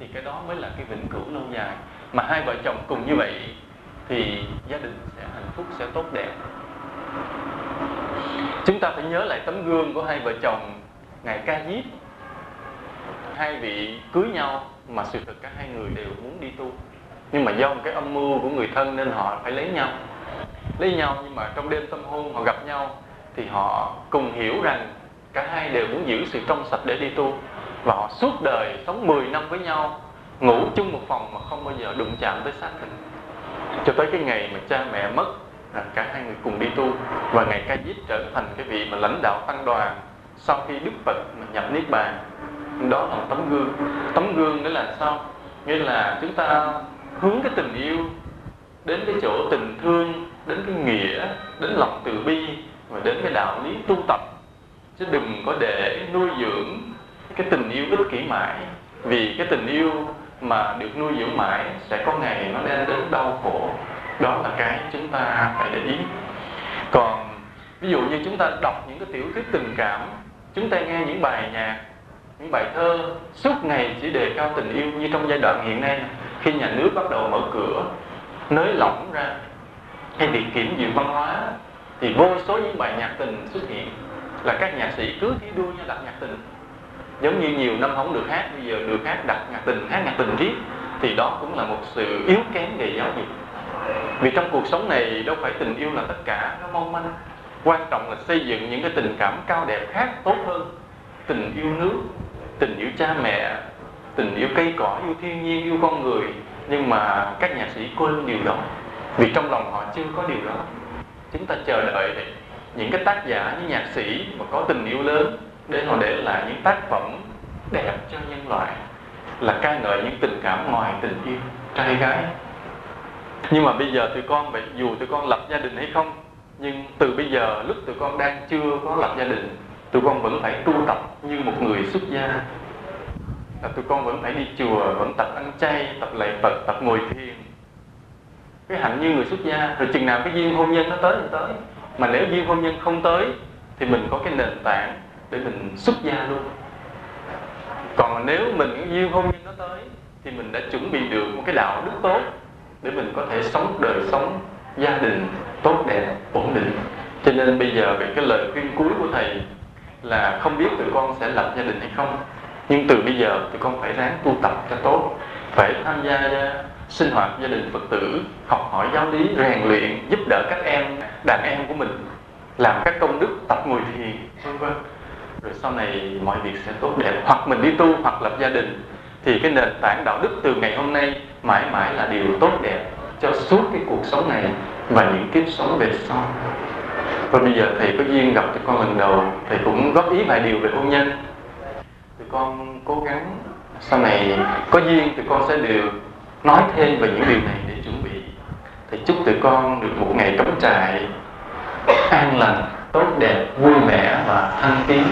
thì cái đó mới là cái vĩnh cửu lâu dài. Mà hai vợ chồng cùng như vậy thì gia đình sẽ hạnh phúc, sẽ tốt đẹp. Chúng ta phải nhớ lại tấm gương của hai vợ chồng, ngài ca diếp. Hai vị cưới nhau mà sự thật cả hai người đều muốn đi tu. Nhưng mà do một cái âm mưu của người thân nên họ phải lấy nhau. Lấy nhau nhưng mà trong đêm tâm hôn họ gặp nhau thì họ cùng hiểu rằng cả hai đều muốn giữ sự trong sạch để đi tu và họ suốt đời sống 10 năm với nhau, ngủ chung một phòng mà không bao giờ đụng chạm tới xác thịt cho tới cái ngày mà cha mẹ mất, là cả hai người cùng đi tu, và ngày ca diếp trở thành cái vị mà lãnh đạo tăng đoàn sau khi đức phật mà nhập niết bàn. Đó là một tấm gương. Tấm gương đó là sao? Nghĩa là chúng ta hướng cái tình yêu đến cái chỗ tình thương, đến cái nghĩa, đến lòng từ bi, và đến cái đạo lý tu tập. Chứ đừng có để nuôi dưỡng cái tình yêu ích kỷ mãi. Vì cái tình yêu mà được nuôi dưỡng mãi sẽ có ngày nó đem đến đau khổ. Đó là cái chúng ta phải để ý. Còn ví dụ như chúng ta đọc những cái tiểu thuyết tình cảm, chúng ta nghe những bài nhạc, những bài thơ suốt ngày chỉ đề cao tình yêu như trong giai đoạn hiện nay. Khi nhà nước bắt đầu mở cửa, nới lỏng ra, hay việc kiểm duyệt văn hóa, thì vô số những bài nhạc tình xuất hiện. Là các nhạc sĩ cứ thi đua nhau đặt nhạc tình giống như nhiều năm không được hát, bây giờ được hát đặt nhạc tình, hát nhạc tình riết, thì đó cũng là một sự yếu kém về giáo dục. Vì trong cuộc sống này đâu phải tình yêu là tất cả, nó mong manh. Quan trọng là xây dựng những cái tình cảm cao đẹp khác tốt hơn. Tình yêu nước, tình yêu cha mẹ, tình yêu cây cỏ, yêu thiên nhiên, yêu con người. Nhưng mà các nhạc sĩ quên điều đó, vì trong lòng họ chưa có điều đó. Chúng ta chờ đợi để những cái tác giả như nhạc sĩ mà có tình yêu lớn để họ để lại những tác phẩm đẹp cho nhân loại là ca ngợi những tình cảm ngoài tình yêu, trai gái. Nhưng mà bây giờ tụi con vậy dù tụi con lập gia đình hay không, nhưng từ bây giờ lúc tụi con đang chưa có lập gia đình, tụi con vẫn phải tu tập như một người xuất gia. Là tụi con vẫn phải đi chùa, vẫn tập ăn chay, tập lạy phật, tập ngồi thiền. Cái hạnh như người xuất gia, rồi chừng nào cái duyên hôn nhân nó tới thì tới. Mà nếu duyên hôn nhân không tới, thì mình có cái nền tảng để mình xuất gia luôn. Còn nếu mình duyên hôn nhân nó tới, thì mình đã chuẩn bị được một cái đạo đức tốt để mình có thể sống đời sống gia đình tốt đẹp, ổn định. Cho nên bây giờ về cái lời khuyên cuối của thầy là không biết tụi con sẽ lập gia đình hay không, nhưng từ bây giờ tụi con phải ráng tu tập cho tốt, phải tham gia, sinh hoạt gia đình phật tử, học hỏi giáo lý, rèn luyện, giúp đỡ các em, đàn em của mình, làm các công đức tập ngồi thiền, vân vân rồi sau này mọi việc sẽ tốt đẹp. Hoặc mình đi tu, hoặc lập gia đình. Thì cái nền tảng đạo đức từ ngày hôm nay mãi mãi là điều tốt đẹp cho suốt cái cuộc sống này và những kiếp sống về sau. Và bây giờ thầy có duyên gặp tụi con lần đầu, thầy cũng góp ý vài điều về hôn nhân. Tụi con cố gắng, sau này có duyên tụi con sẽ được nói thêm về những điều này để chuẩn bị. Thầy chúc tụi con được một ngày cắm trại an lành, tốt đẹp, vui vẻ và thăng tiến.